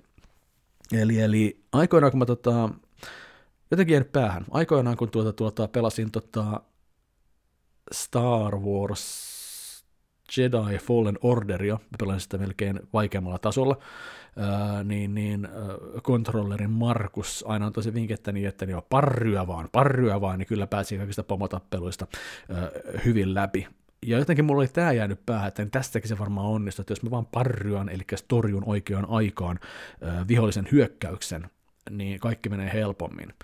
Eli, eli aikoinaan, kun mä tota, jotenkin jäänyt päähän, aikoinaan kun tuota, tuota, pelasin tota Star Wars Jedi Fallen Orderia, mä sitä melkein vaikeammalla tasolla, ää, niin, niin ää, kontrollerin Markus aina on tosi vinkettä niin, että niin parryä vaan, parryä vaan, niin kyllä pääsi kaikista pomotappeluista ää, hyvin läpi. Ja jotenkin mulla oli tämä jäänyt päähän, että tästäkin se varmaan onnistuu, että jos mä vaan parryan, eli torjun oikeaan aikaan ää, vihollisen hyökkäyksen, niin kaikki menee helpommin.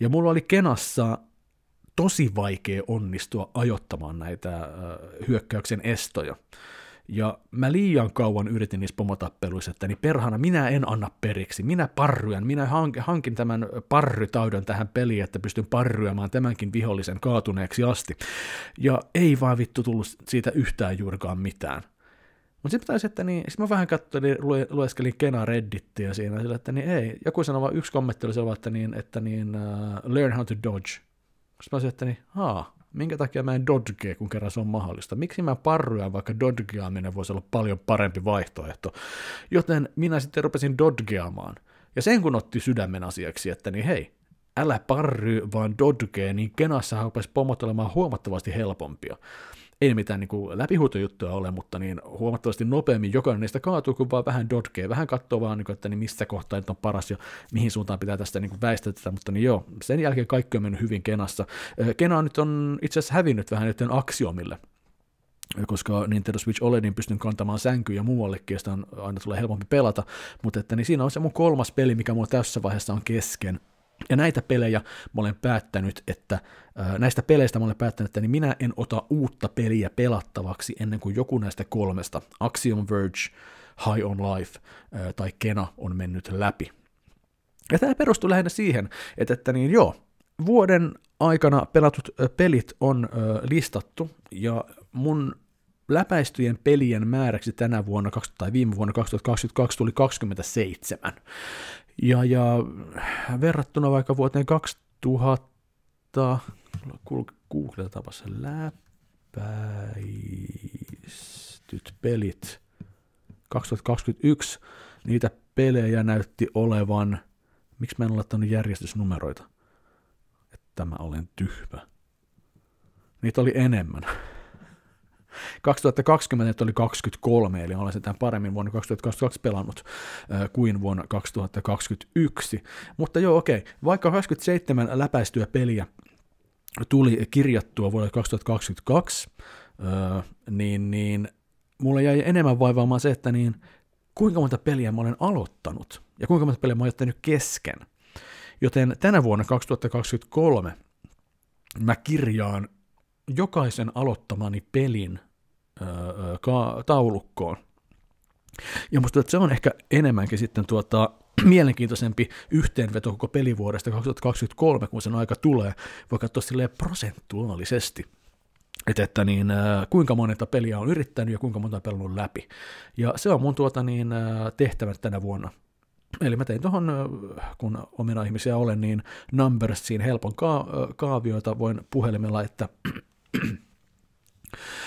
Ja mulla oli Kenassa tosi vaikea onnistua ajottamaan näitä hyökkäyksen estoja. Ja mä liian kauan yritin niissä pomotappeluissa, että niin perhana minä en anna periksi, minä parryan, minä hankin tämän parrytaudon tähän peliin, että pystyn parryamaan tämänkin vihollisen kaatuneeksi asti. Ja ei vaan vittu tullut siitä yhtään juurikaan mitään. Mutta sitten taisi, että niin, sit mä vähän katsoin, lue, lueskelin Kena Reddittiä siinä, että niin ei, joku sanoi vaan, yksi kommentti oli se, että niin, että niin, uh, learn how to dodge, sitten mä sanoin, että niin, haa, minkä takia mä en dodgea, kun kerran se on mahdollista. Miksi mä parryan, vaikka dodgeaminen voisi olla paljon parempi vaihtoehto. Joten minä sitten rupesin dodgeamaan. Ja sen kun otti sydämen asiaksi, että niin hei, älä parry, vaan dodgee, niin kenassa rupesi pomot olemaan huomattavasti helpompia ei mitään niin läpihuutojuttuja ole, mutta niin huomattavasti nopeammin jokainen niistä kaatuu, kun vaan vähän dodgee, vähän katsoo vaan, niin kuin, että niin missä kohtaa nyt on paras ja mihin suuntaan pitää tästä niin väistää tätä, mutta niin joo, sen jälkeen kaikki on mennyt hyvin Kenassa. Kena nyt on itse asiassa hävinnyt vähän nyt Axiomille, koska Nintendo Switch OLEDin pystyn kantamaan sänkyyn ja muuallekin, ja sitä on aina tulee helpompi pelata, mutta että niin siinä on se mun kolmas peli, mikä mulla tässä vaiheessa on kesken, ja näitä pelejä mä olen päättänyt, että näistä peleistä mä olen päättänyt, että niin minä en ota uutta peliä pelattavaksi ennen kuin joku näistä kolmesta, Axiom Verge, High on Life tai Kena on mennyt läpi. Ja tämä perustuu lähinnä siihen, että, että niin joo, vuoden aikana pelatut pelit on listattu, ja mun läpäistyjen pelien määräksi tänä vuonna tai viime vuonna 2022 tuli 27. Ja, ja verrattuna vaikka vuoteen 2000, googletapas läpäistyt pelit, 2021 niitä pelejä näytti olevan, miksi mä en ole laittanut järjestysnumeroita, että mä olen tyhmä. Niitä oli enemmän. 2020 oli 23, eli olen sitä paremmin vuonna 2022 pelannut äh, kuin vuonna 2021. Mutta joo, okei, okay. vaikka 27 läpäistyä peliä tuli kirjattua vuodelle 2022, äh, niin, niin mulle jäi enemmän vaivaamaan se, että niin, kuinka monta peliä mä olen aloittanut ja kuinka monta peliä mä olen jättänyt kesken. Joten tänä vuonna 2023 mä kirjaan jokaisen aloittamani pelin ka- taulukkoon. Ja musta että se on ehkä enemmänkin sitten tuota, *clears throat* mielenkiintoisempi yhteenveto koko pelivuodesta 2023, kun sen aika tulee, voi katsoa prosentuaalisesti. Että, että niin, kuinka monta peliä on yrittänyt ja kuinka monta on pelannut läpi. Ja se on mun tuota niin, tehtävä tänä vuonna. Eli mä tein tuohon, kun omina ihmisiä olen, niin numbersiin helpon ka- kaavioita voin puhelimella, että *clears throat*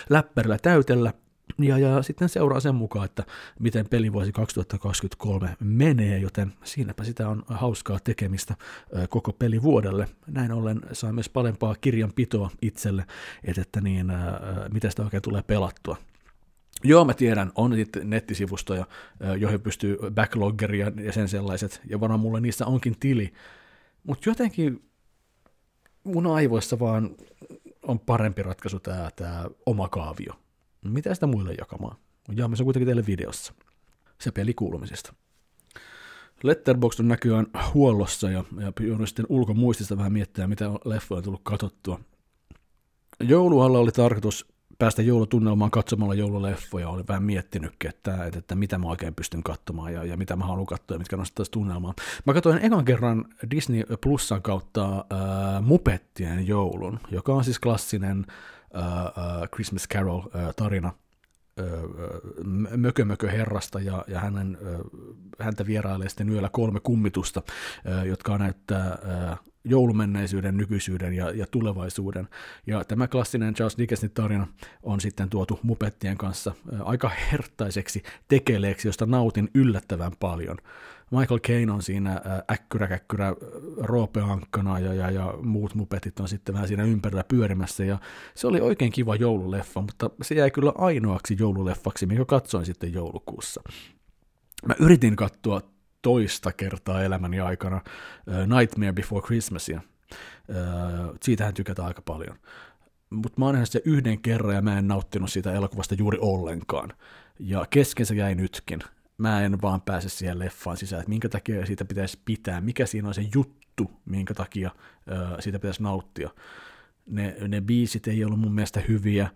läppärillä täytellä, ja, ja sitten seuraa sen mukaan, että miten pelivuosi 2023 menee, joten siinäpä sitä on hauskaa tekemistä koko pelivuodelle. Näin ollen saa myös parempaa kirjanpitoa itselle, että, että niin, miten sitä oikein tulee pelattua. Joo, mä tiedän, on nettisivustoja, joihin pystyy backloggeria ja sen sellaiset, ja varmaan mulle niissä onkin tili, mutta jotenkin mun aivoissa vaan on parempi ratkaisu tämä, tämä oma kaavio. Mitä sitä muille jakamaan? Jaamme se kuitenkin teille videossa. Se peli kuulumisesta. Letterboxd on näkyään huollossa ja, ja joudun sitten ulkomuistista vähän miettiä, mitä leffoja on tullut katsottua. Joulualla oli tarkoitus päästä joulutunnelmaan katsomalla joululeffoja. Olin vähän miettinytkin, että, että, että mitä mä oikein pystyn katsomaan ja, ja mitä mä haluan katsoa ja mitkä nostaisi tunnelmaa. Mä katsoin ekan kerran Disney Plusan kautta äh, Mupettien joulun, joka on siis klassinen äh, äh, Christmas Carol-tarina äh, mökö, mökö herrasta ja, ja hänen, häntä vierailee sitten yöllä kolme kummitusta, jotka näyttää joulumenneisyyden, nykyisyyden ja, ja tulevaisuuden. Ja tämä klassinen Charles Dickensin tarina on sitten tuotu mupettien kanssa aika hertaiseksi tekeleeksi, josta nautin yllättävän paljon. Michael Caine on siinä äkkyräkäkkyrä roopeankkana ja, ja, ja muut mupetit on sitten vähän siinä ympärillä pyörimässä ja se oli oikein kiva joululeffa, mutta se jäi kyllä ainoaksi joululeffaksi, minkä katsoin sitten joulukuussa. Mä yritin katsoa toista kertaa elämäni aikana Nightmare Before Christmasia. Siitähän tykätään aika paljon. Mutta mä oon se yhden kerran ja mä en nauttinut siitä elokuvasta juuri ollenkaan. Ja kesken se jäi nytkin. Mä en vaan pääse siihen leffaan sisään, että minkä takia siitä pitäisi pitää, mikä siinä on se juttu, minkä takia siitä pitäisi nauttia ne, ne biisit ei ollut mun mielestä hyviä,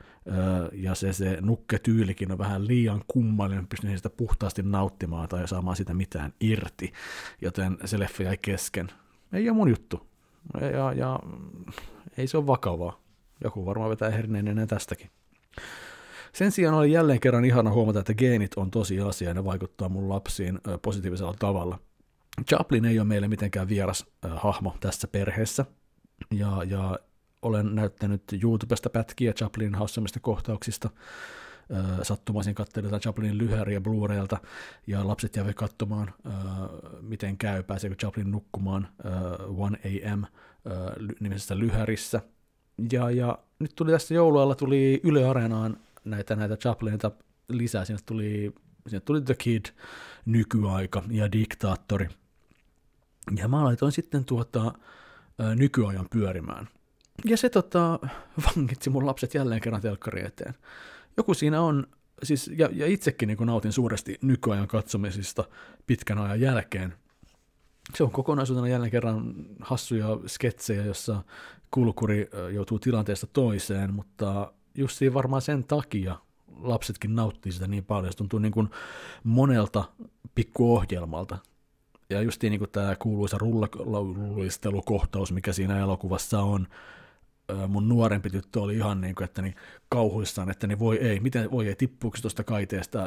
ja se, se nukketyylikin on vähän liian kummallinen, pystyn sitä puhtaasti nauttimaan tai saamaan sitä mitään irti, joten se leffa jäi kesken. Ei ole mun juttu, ja, ja ei se ole vakavaa. Joku varmaan vetää herneen ennen tästäkin. Sen sijaan oli jälleen kerran ihana huomata, että geenit on tosi asia ja ne vaikuttaa mun lapsiin positiivisella tavalla. Chaplin ei ole meille mitenkään vieras hahmo tässä perheessä, ja, ja olen näyttänyt YouTubesta pätkiä Chaplinin haussemmista kohtauksista, sattumaisin katselin Chaplinin lyhäriä Blu-raylta, ja lapset jäivät katsomaan, miten käy, pääseekö Chaplin nukkumaan 1 AM nimisessä lyhärissä. Ja, ja nyt tuli tässä joulualla tuli Yle Areenaan näitä, näitä Chaplinita lisää, sinne tuli, sinne tuli The Kid, nykyaika ja diktaattori. Ja mä laitoin sitten tuota, nykyajan pyörimään – ja se tota, vangitsi mun lapset jälleen kerran telkkari eteen. Joku siinä on, siis, ja, ja itsekin niin nautin suuresti nykyajan katsomisista pitkän ajan jälkeen. Se on kokonaisuutena jälleen kerran hassuja sketsejä, jossa kulkuri joutuu tilanteesta toiseen, mutta just siinä varmaan sen takia lapsetkin nauttii sitä niin paljon. Se tuntuu niin kuin monelta pikkuohjelmalta. ja justiin niin kuin tämä kuuluisa rullaistelukohtaus, mikä siinä elokuvassa on, mun nuorempi tyttö oli ihan niin kuin, että niin kauhuissaan, että niin voi ei, miten voi ei, tippuuko tuosta kaiteesta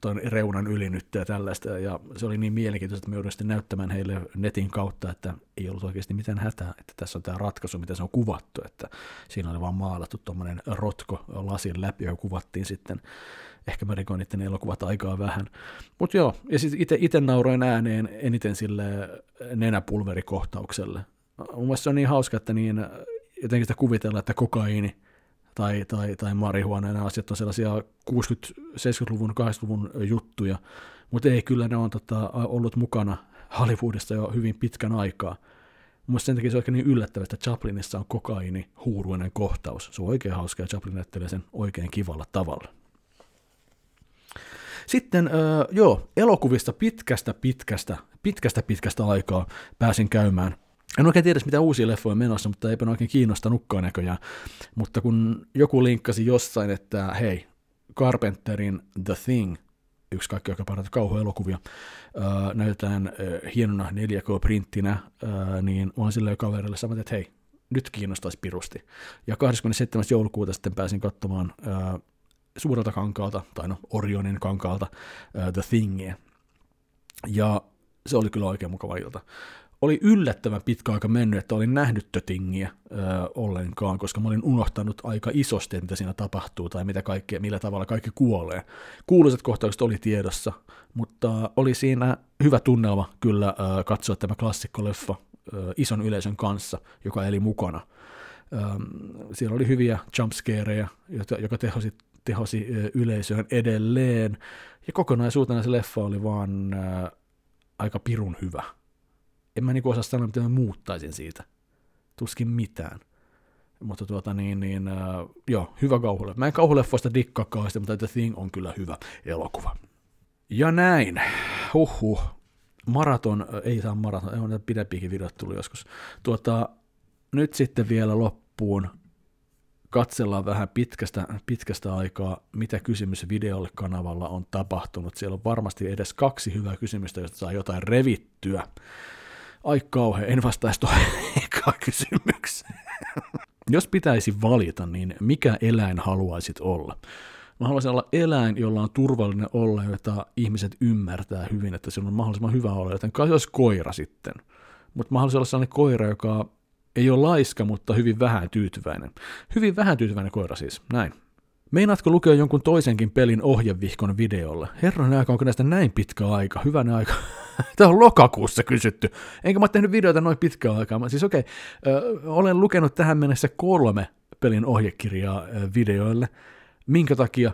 tuon reunan yli nyt ja tällaista, ja se oli niin mielenkiintoista, että me joudun sitten näyttämään heille netin kautta, että ei ollut oikeasti mitään hätää, että tässä on tämä ratkaisu, miten se on kuvattu, että siinä oli vaan maalattu tuommoinen rotko lasin läpi, joka kuvattiin sitten, ehkä mä rikoin niiden elokuvat aikaa vähän, mutta joo, ja sitten itse nauroin ääneen eniten sille nenäpulverikohtaukselle, mun mielestä se on niin hauska, että niin jotenkin sitä kuvitella, että kokaiini tai, tai, tai marihuana, nämä asiat on sellaisia 60-70-luvun, 80-luvun juttuja, mutta ei, kyllä ne on tota, ollut mukana Hollywoodissa jo hyvin pitkän aikaa. Mun sen takia se on oikein niin yllättävää, että Chaplinissa on kokaini huuruinen kohtaus. Se on oikein hauska ja Chaplin näyttelee sen oikein kivalla tavalla. Sitten, äh, joo, elokuvista pitkästä, pitkästä, pitkästä, pitkästä aikaa pääsin käymään – en oikein tiedä, mitä uusia leffoja on menossa, mutta eipä oikein kiinnostanutkaan näköjään. Mutta kun joku linkkasi jossain, että hei, Carpenterin The Thing, yksi kaikki aika parhaita kauhuelokuvia, öö, näytetään hienona 4K-printtinä, öö, niin olen sille kaverille sanonut, että hei, nyt kiinnostaisi pirusti. Ja 27. joulukuuta sitten pääsin katsomaan suurelta kankaalta, tai no Orionin kankaalta, The Thingia. Ja se oli kyllä oikein mukava ilta oli yllättävän pitkä aika mennyt, että olin nähnyt Tötingiä ö, ollenkaan, koska mä olin unohtanut aika isosti, mitä siinä tapahtuu tai mitä kaikkea, millä tavalla kaikki kuolee. Kuuluisat kohtaukset oli tiedossa, mutta oli siinä hyvä tunnelma kyllä ö, katsoa tämä klassikkoleffa ö, ison yleisön kanssa, joka eli mukana. Ö, siellä oli hyviä jumpscareja, joka tehosi, tehosi yleisöön edelleen, ja kokonaisuutena se leffa oli vaan ö, aika pirun hyvä en mä niinku osaa sanoa, mitä mä muuttaisin siitä. Tuskin mitään. Mutta tuota niin, niin uh, joo, hyvä kauhule. Mä en kauhuleffoista dikkaakaan mutta The Thing on kyllä hyvä elokuva. Ja näin. Huhhuh. Maraton, ei saa maraton, ei ole pidempiäkin videot tullut joskus. Tuota, nyt sitten vielä loppuun katsellaan vähän pitkästä, pitkästä aikaa, mitä kysymys videolle kanavalla on tapahtunut. Siellä on varmasti edes kaksi hyvää kysymystä, josta saa jotain revittyä. Ai kauhean, en vastaisi tuohon *laughs* kysymykseen. Jos pitäisi valita, niin mikä eläin haluaisit olla? Mä haluaisin olla eläin, jolla on turvallinen olla, jota ihmiset ymmärtää hyvin, että se on mahdollisimman hyvä olla, joten kai olisi koira sitten. Mutta mä haluaisin olla sellainen koira, joka ei ole laiska, mutta hyvin vähän tyytyväinen. Hyvin vähän tyytyväinen koira siis, näin. Meinaatko lukea jonkun toisenkin pelin ohjevihkon videolle? Herran aika, onko näistä näin pitkä aika? Hyvänä aika. *laughs* Tämä on lokakuussa kysytty. Enkä mä ole tehnyt videoita noin pitkään aikaa. Siis okei, okay, olen lukenut tähän mennessä kolme pelin ohjekirjaa videoille. Minkä takia?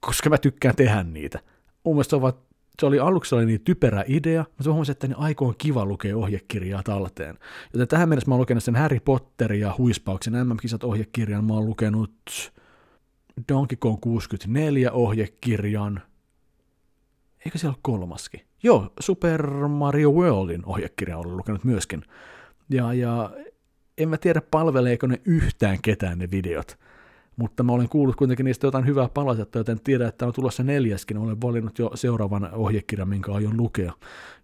Koska mä tykkään tehdä niitä. Mun mielestä ovat, se oli aluksi oli niin typerä idea, mutta se huomasin, että niin aiko on kiva lukea ohjekirjaa talteen. Joten tähän mennessä mä oon lukenut sen Harry Potter ja Huispauksen MM-kisat ohjekirjan. Mä oon lukenut Donkey Kong 64 ohjekirjan. Eikö siellä ole kolmaskin? Joo, Super Mario Worldin ohjekirja olen lukenut myöskin. Ja, ja en mä tiedä, palveleeko ne yhtään ketään ne videot. Mutta mä olen kuullut kuitenkin niistä jotain hyvää palautetta, joten tiedän, että on tulossa neljäskin. Olen valinnut jo seuraavan ohjekirjan, minkä aion lukea.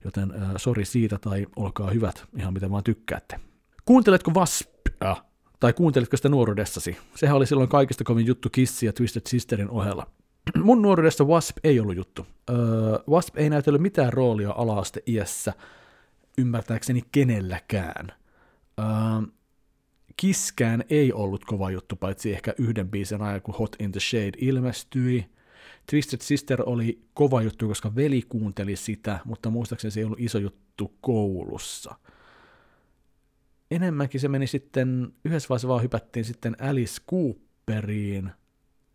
Joten äh, sori siitä, tai olkaa hyvät, ihan mitä vaan tykkäätte. Kuunteletko Vaspia? Tai kuuntelitko sitä nuoruudessasi? Sehän oli silloin kaikista kovin juttu Kissi ja Twisted Sisterin ohella. Mun nuoruudessa Wasp ei ollut juttu. Öö, Wasp ei näytellyt mitään roolia alaaste iässä, ymmärtääkseni kenelläkään. Öö, Kiskään ei ollut kova juttu, paitsi ehkä yhden biisin ajan, kun Hot in the Shade ilmestyi. Twisted Sister oli kova juttu, koska veli kuunteli sitä, mutta muistaakseni se ei ollut iso juttu koulussa – enemmänkin se meni sitten, yhdessä vaiheessa vaan hypättiin sitten Alice Cooperiin,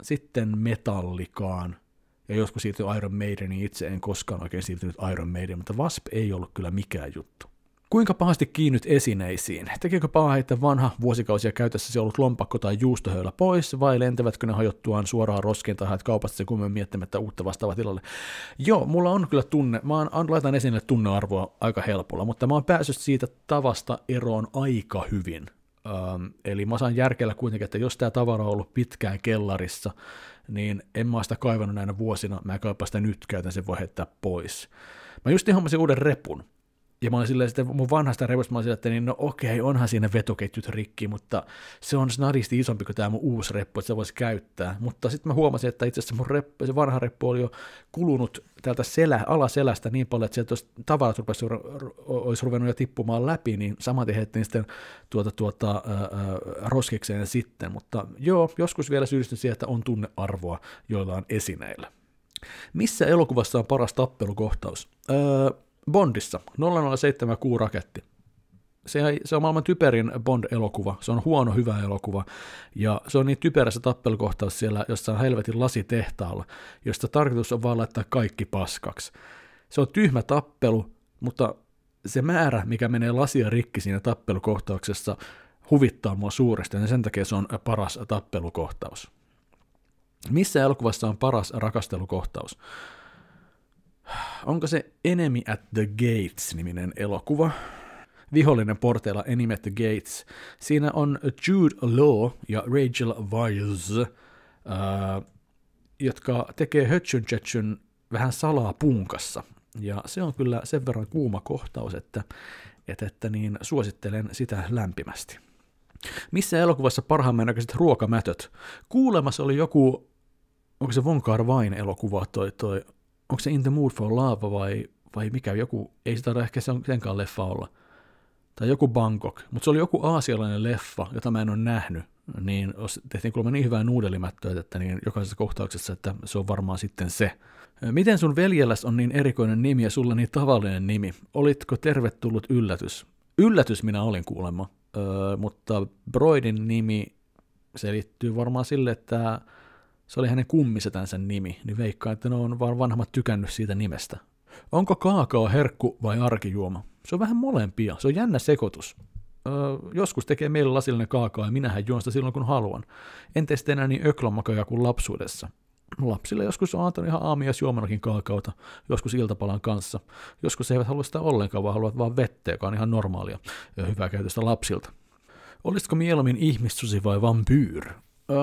sitten Metallikaan, ja joskus siirtyi Iron Maideniin, itse en koskaan oikein siirtynyt Iron Maiden, mutta Wasp ei ollut kyllä mikään juttu. Kuinka pahasti kiinnyt esineisiin? Tekeekö paha heittää vanha vuosikausia käytössä ollut lompakko tai juustohöylä pois, vai lentävätkö ne hajottuaan suoraan roskiin tai haet kaupasta se kummin miettimättä uutta vastaavaa tilalle? Joo, mulla on kyllä tunne, mä oon, laitan esille tunnearvoa aika helpolla, mutta mä oon päässyt siitä tavasta eroon aika hyvin. Ähm, eli mä saan järkellä kuitenkin, että jos tämä tavara on ollut pitkään kellarissa, niin en mä sitä kaivannut näinä vuosina, mä kaipaan sitä nyt, käytän sen voi heittää pois. Mä just hommasin uuden repun, ja mä olin silleen sitten mun vanhasta revusta, mä olin silleen, että niin, no okei, onhan siinä vetoketjut rikki, mutta se on snadisti isompi kuin tämä mun uusi reppu, että se voisi käyttää. Mutta sitten mä huomasin, että itse asiassa mun reppu, se vanha reppu oli jo kulunut täältä selä, alaselästä niin paljon, että sieltä olisi tavarat rupesi, olisi ruvennut jo tippumaan läpi, niin saman heitettiin sitten tuota, tuota, ää, roskikseen sitten. Mutta joo, joskus vielä syyllistyn siihen, että on tunnearvoa joillain esineillä. Missä elokuvassa on paras tappelukohtaus? Öö, Bondissa, 007 raketti. Se, se on maailman typerin Bond-elokuva, se on huono hyvä elokuva, ja se on niin typerä se tappelukohtaus siellä jossain helvetin lasitehtaalla, josta tarkoitus on vaan laittaa kaikki paskaksi. Se on tyhmä tappelu, mutta se määrä, mikä menee lasia rikki siinä tappelukohtauksessa, huvittaa mua suuresti, ja sen takia se on paras tappelukohtaus. Missä elokuvassa on paras rakastelukohtaus? Onko se Enemy at the Gates-niminen elokuva? Vihollinen porteilla Enemy at the Gates. Siinä on Jude Law ja Rachel Weisz, äh, jotka tekee hötsyn vähän salaa punkassa. Ja se on kyllä sen verran kuuma kohtaus, että, että, että niin suosittelen sitä lämpimästi. Missä elokuvassa parhaamme näköiset ruokamätöt? Kuulemassa oli joku, onko se Von Kar elokuva, toi, toi onko se In the Mood for Love vai, vai mikä joku, ei sitä ehkä senkaan leffa olla, tai joku Bangkok, mutta se oli joku aasialainen leffa, jota mä en ole nähnyt, niin tehtiin kuulemma niin hyvää nuudelimättöä, että niin jokaisessa kohtauksessa, että se on varmaan sitten se. Miten sun veljelläs on niin erikoinen nimi ja sulla niin tavallinen nimi? Olitko tervetullut yllätys? Yllätys minä olin kuulemma, öö, mutta Broidin nimi selittyy varmaan sille, että se oli hänen kummisetänsä nimi, niin veikkaa, että ne on vaan vanhemmat tykännyt siitä nimestä. Onko kaakao herkku vai arkijuoma? Se on vähän molempia, se on jännä sekoitus. Öö, joskus tekee meille lasillinen kaakao ja minähän juon sitä silloin kun haluan. En tee enää niin öklomakaja kuin lapsuudessa. Lapsille joskus on antanut ihan aamias juomanakin kaakaota, joskus iltapalan kanssa. Joskus eivät halua sitä ollenkaan, vaan haluavat vain vettä, joka on ihan normaalia ja hyvää käytöstä lapsilta. Olisitko mieluummin ihmissusi vai vampyyr? Öö,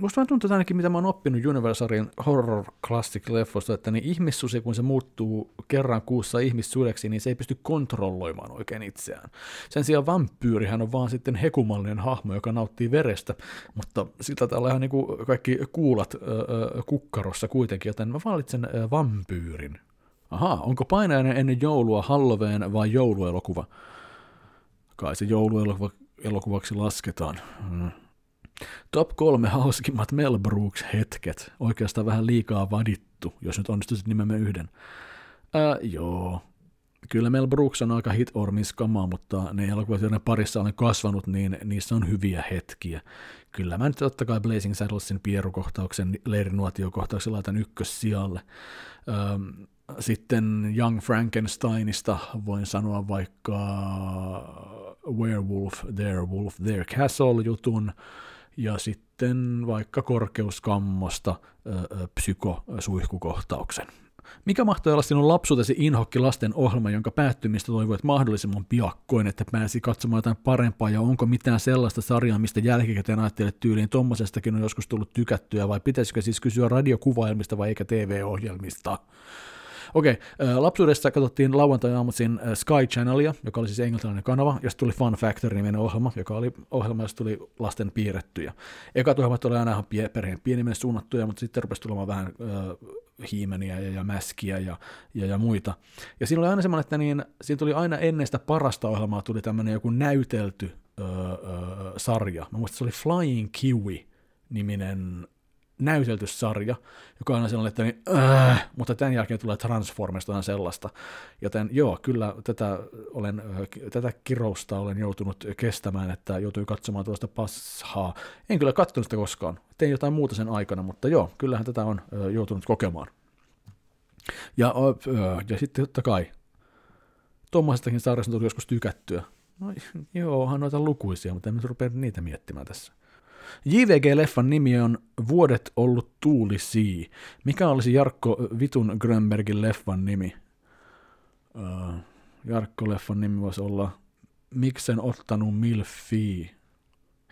musta vähän tuntuu, ainakin mitä mä oon oppinut Universalin horror classic leffosta, että niin ihmissusi, kun se muuttuu kerran kuussa ihmissudeksi, niin se ei pysty kontrolloimaan oikein itseään. Sen sijaan vampyyrihän on vaan sitten hekumallinen hahmo, joka nauttii verestä, mutta siltä täällä ihan niin kuin kaikki kuulat öö, kukkarossa kuitenkin, joten mä valitsen öö, vampyyrin. Aha, onko painajainen ennen joulua Halloween vai jouluelokuva? Kai se jouluelokuvaksi lasketaan. Hmm. Top kolme hauskimmat Mel Brooks-hetket. Oikeastaan vähän liikaa vadittu, jos nyt onnistuisit nimemme yhden. Ää, joo. Kyllä Mel Brooks on aika hit or miss kamaa, mutta ne elokuvat, joiden parissa olen kasvanut, niin niissä on hyviä hetkiä. Kyllä mä nyt totta kai Blazing Saddlesin pierukohtauksen, leirinuotiokohtauksen laitan ykkössijalle. sitten Young Frankensteinista voin sanoa vaikka Werewolf, Their Wolf, Their Castle jutun ja sitten vaikka korkeuskammosta psykosuihkukohtauksen. Mikä mahtoi olla sinun lapsuutesi inhokki lasten ohjelma, jonka päättymistä toivoit mahdollisimman piakkoin, että pääsi katsomaan jotain parempaa, ja onko mitään sellaista sarjaa, mistä jälkikäteen ajattelet tyyliin, tommosestakin on joskus tullut tykättyä, vai pitäisikö siis kysyä radiokuvailmista vai eikä TV-ohjelmista? Okei, okay, lapsuudessa katsottiin lauantai-aamuisin Sky Channelia, joka oli siis englantilainen kanava, josta tuli Fun Factory-niminen ohjelma, joka oli ohjelma, josta tuli lasten piirrettyjä. Ekat ohjelmat oli aina ihan perheen pienimmille suunnattuja, mutta sitten rupesi tulemaan vähän äh, hiimeniä ja, ja mäskiä ja, ja, ja muita. Ja siinä oli aina semmoinen, että niin, siinä tuli aina ennen sitä parasta ohjelmaa tuli tämmöinen joku näytelty öö, öö, sarja. Mä muistan, se oli Flying Kiwi-niminen näytelty sarja, joka on sellainen, että niin, äh, mutta tämän jälkeen tulee Transformers tai sellaista. Joten joo, kyllä tätä, olen, tätä kirousta olen joutunut kestämään, että joutui katsomaan tuosta pashaa. En kyllä katsonut sitä koskaan. Tein jotain muuta sen aikana, mutta joo, kyllähän tätä on joutunut kokemaan. Ja, ja sitten totta kai, tuommoisestakin sarjasta tuli joskus tykättyä. No joo, onhan noita lukuisia, mutta en nyt rupea niitä miettimään tässä. JVG-leffan nimi on Vuodet ollut tuulisia. Mikä olisi Jarkko Vitun Grönbergin leffan nimi? Uh, Jarkko-leffan nimi voisi olla Miksen ottanut milfi?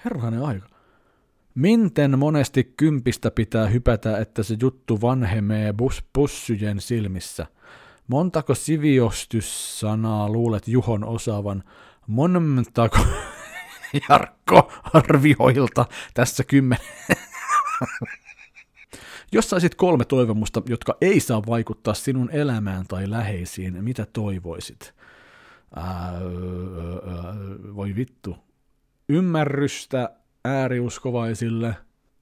Herranen aika. Minten monesti kympistä pitää hypätä, että se juttu vanhemee bus- pussyjen silmissä? Montako siviostyssanaa luulet Juhon osaavan? Montako *laughs* Jarkko arvioilta tässä kymmenen. Jos saisit kolme toivomusta, jotka ei saa vaikuttaa sinun elämään tai läheisiin, mitä toivoisit? Ää, voi vittu. Ymmärrystä ääriuskovaisille,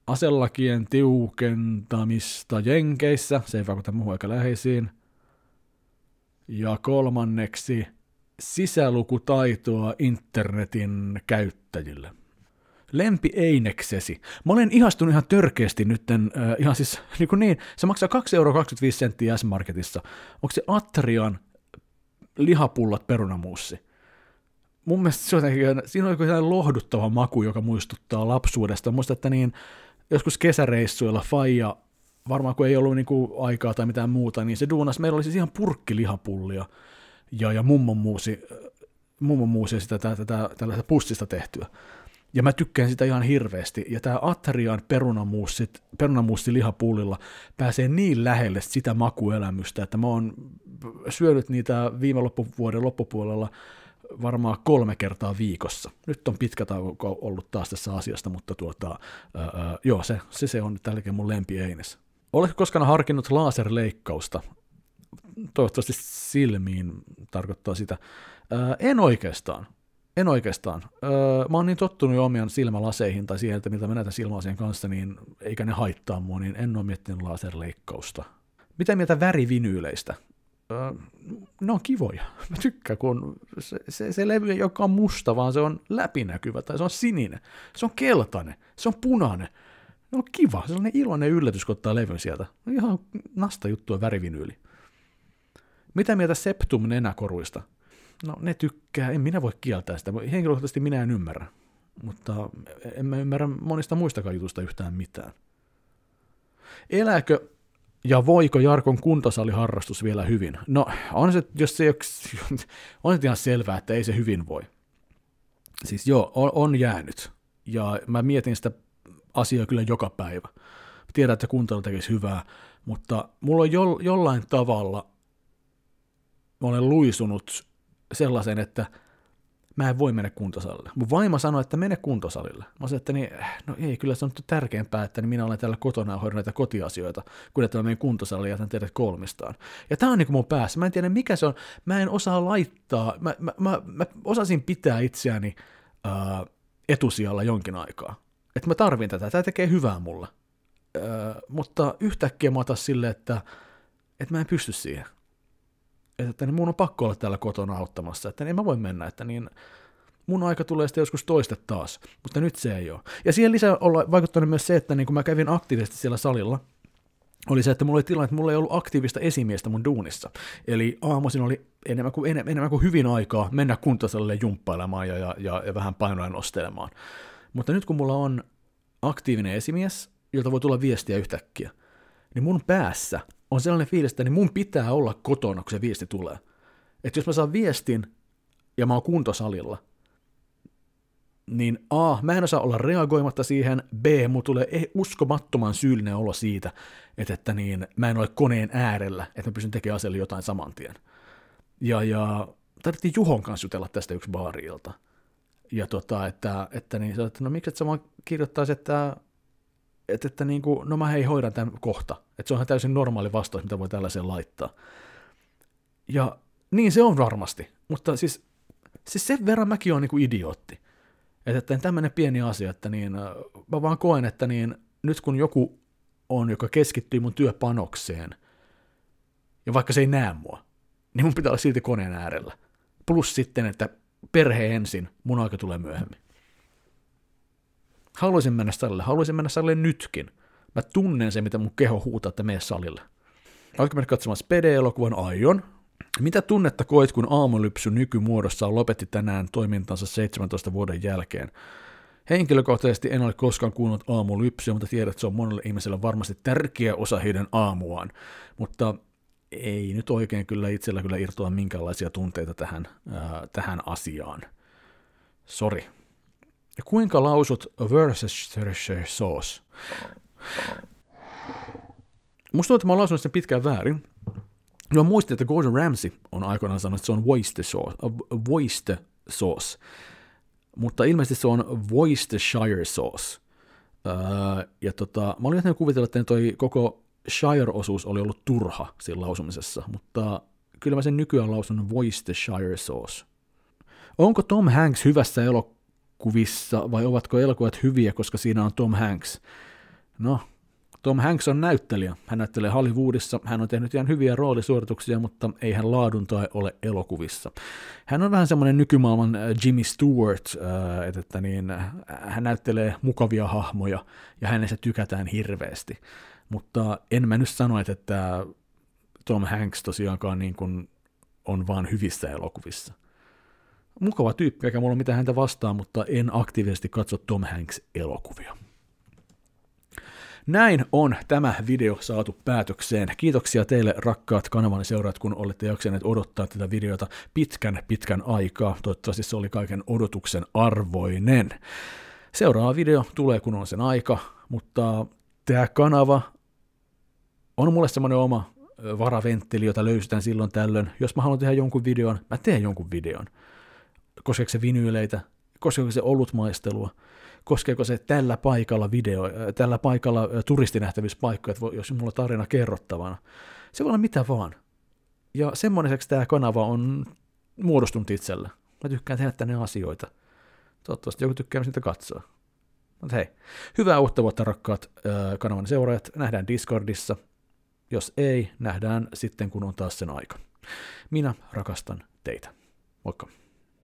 aselakien tiukentamista Jenkeissä, se ei vaikuta muuhun aika läheisiin. Ja kolmanneksi sisälukutaitoa internetin käyttäjille. Lempi Eineksesi. Mä olen ihastunut ihan törkeästi nytten, äh, ihan siis *laughs* niin, kuin niin se maksaa 2,25 euroa S-Marketissa. Onko se Atrian lihapullat perunamuussi? Mun mielestä se on jotenkin, siinä on joku lohduttava maku, joka muistuttaa lapsuudesta. Muista, että niin, joskus kesäreissuilla Faija, varmaan kun ei ollut niin kuin aikaa tai mitään muuta, niin se duunas, meillä oli siis ihan purkkilihapullia ja, ja mummon muusi, mummon sitä tätä, tällaista pussista tehtyä. Ja mä tykkään sitä ihan hirveästi. Ja tämä Atrian perunamuussi, perunamuussi lihapullilla pääsee niin lähelle sitä makuelämystä, että mä oon syönyt niitä viime loppuvuoden loppupuolella varmaan kolme kertaa viikossa. Nyt on pitkä tauko ollut taas tässä asiasta, mutta tuota, ää, joo, se, se, se on tälläkin mun lempi Eines. Oletko koskaan harkinnut laserleikkausta? Toivottavasti silmiin tarkoittaa sitä. Ää, en oikeastaan. En oikeastaan. Öö, mä oon niin tottunut jo omien silmälaseihin tai siihen, että mitä mä näytän silmälasien kanssa, niin eikä ne haittaa mua, niin en ole miettinyt laserleikkausta. Mitä mieltä värivinyyleistä? Öö, ne on kivoja. *laughs* Mä tykkään, kun se, se, se levy ei olekaan musta, vaan se on läpinäkyvä tai se on sininen. Se on keltainen. Se on punainen. Se on kiva. Sellainen iloinen yllätys, kun ottaa levyn sieltä. Ihan nasta juttua värivinyyli. Mitä mieltä Septum nenäkoruista? No ne tykkää, en minä voi kieltää sitä. Henkilökohtaisesti minä en ymmärrä. Mutta en mä ymmärrä monista muistakaan jutusta yhtään mitään. Elääkö ja voiko Jarkon kuntosaliharrastus vielä hyvin? No, on se, jos se on se ihan selvää, että ei se hyvin voi. Siis joo, on, on jäänyt. Ja mä mietin sitä asiaa kyllä joka päivä. Tiedän, että kuntoilu tekisi hyvää, mutta mulla on jo, jollain tavalla, mä olen luisunut sellaisen, että mä en voi mennä kuntosalille. Mun vaimo sanoi, että mene kuntosalille. Mä sanoin, että niin, no ei, kyllä se on tärkeämpää, että niin minä olen täällä kotona ja hoidan näitä kotiasioita, kuin että mä menen kuntosalille ja jätän teidät kolmistaan. Ja tää on niin kuin mun päässä. Mä en tiedä, mikä se on. Mä en osaa laittaa, mä, mä, mä, mä osasin pitää itseäni ää, etusijalla jonkin aikaa. Että mä tarvin tätä, tämä tekee hyvää mulle. Ää, mutta yhtäkkiä mä otan silleen, että, että mä en pysty siihen että niin mun on pakko olla täällä kotona auttamassa, että en mä voi mennä, että niin mun aika tulee sitten joskus toiste taas, mutta nyt se ei ole. Ja siihen lisää olla vaikuttanut myös se, että niin kun mä kävin aktiivisesti siellä salilla, oli se, että mulla oli tilanne, että mulla ei ollut aktiivista esimiestä mun duunissa. Eli aamuisin oli enemmän kuin, enemmän, enemmän kuin hyvin aikaa mennä kuntosalille jumppailemaan ja, ja, ja, ja vähän painoja nostelemaan. Mutta nyt kun mulla on aktiivinen esimies, jolta voi tulla viestiä yhtäkkiä, niin mun päässä on sellainen fiilis, että niin mun pitää olla kotona, kun se viesti tulee. Että jos mä saan viestin ja mä oon kuntosalilla, niin A, mä en osaa olla reagoimatta siihen, B, mun tulee e- uskomattoman syyllinen olo siitä, että, että niin, mä en ole koneen äärellä, että mä pystyn tekemään asialle jotain saman tien. Ja, ja tarvittiin Juhon kanssa jutella tästä yksi baarilta. Ja tota, että, että, niin, että no miksi et sä vaan kirjoittaisi, että että, että niin kuin, no mä hei hoidan tämän kohta. Että se on täysin normaali vastaus, mitä voi tällaiseen laittaa. Ja niin se on varmasti, mutta siis, siis sen verran mäkin olen niin kuin idiootti. Että, että tämmöinen pieni asia, että niin, äh, mä vaan koen, että niin, nyt kun joku on, joka keskittyy mun työpanokseen, ja vaikka se ei näe mua, niin mun pitää olla silti koneen äärellä. Plus sitten, että perhe ensin, mun aika tulee myöhemmin. Haluaisin mennä salille, haluaisin mennä salille nytkin. Mä tunnen se, mitä mun keho huutaa, että mene salille. Oletko mennä katsomaan Spede-elokuvan? Aion. Mitä tunnetta koit, kun aamulypsy nykymuodossaan lopetti tänään toimintansa 17 vuoden jälkeen? Henkilökohtaisesti en ole koskaan kuunnut aamulypsyä, mutta tiedät, että se on monelle ihmiselle varmasti tärkeä osa heidän aamuaan. Mutta ei nyt oikein kyllä itsellä kyllä irtoa minkäänlaisia tunteita tähän, ää, tähän asiaan. Sori. Ja kuinka lausut Worcestershire sauce? Musta tuntuu, että mä oon sen pitkään väärin. Mä muistin, että Gordon Ramsay on aikoinaan sanonut, että se on Worcester sauce, Worcester sauce. mutta ilmeisesti se on Worcestershire sauce. Öö, ja tota, mä olin jättänyt kuvitella, että toi koko Shire-osuus oli ollut turha siinä lausumisessa, mutta kyllä mä sen nykyään lausun Worcestershire sauce. Onko Tom Hanks hyvässä elokuvissa vai ovatko elokuvat hyviä, koska siinä on Tom Hanks? No, Tom Hanks on näyttelijä. Hän näyttelee Hollywoodissa, hän on tehnyt ihan hyviä roolisuorituksia, mutta ei hän laadun tai ole elokuvissa. Hän on vähän semmoinen nykymaailman äh, Jimmy Stewart, äh, että niin, äh, hän näyttelee mukavia hahmoja ja hänestä tykätään hirveästi. Mutta en mä nyt sano, että Tom Hanks tosiaankaan niin kuin on vaan hyvissä elokuvissa. Mukava tyyppi, eikä mulla ole mitään häntä vastaan, mutta en aktiivisesti katso Tom Hanks elokuvia. Näin on tämä video saatu päätökseen. Kiitoksia teille rakkaat kanavan seuraat, kun olette jaksaneet odottaa tätä videota pitkän pitkän aikaa. Toivottavasti se oli kaiken odotuksen arvoinen. Seuraava video tulee kun on sen aika, mutta tämä kanava on mulle semmoinen oma varaventteli, jota löysytään silloin tällöin. Jos mä haluan tehdä jonkun videon, mä teen jonkun videon. Koskeeko se vinyyleitä, koskeeko se olutmaistelua, koskeeko se tällä paikalla video, tällä paikalla turistinähtävyyspaikkoja, että jos mulla on tarina kerrottavana. Se voi olla mitä vaan. Ja semmoiseksi tämä kanava on muodostunut itsellä. Mä tykkään tehdä tänne asioita. Toivottavasti joku tykkää sitä katsoa. Mutta hei, hyvää uutta vuotta rakkaat kanavan seuraajat. Nähdään Discordissa. Jos ei, nähdään sitten kun on taas sen aika. Minä rakastan teitä. Moikka.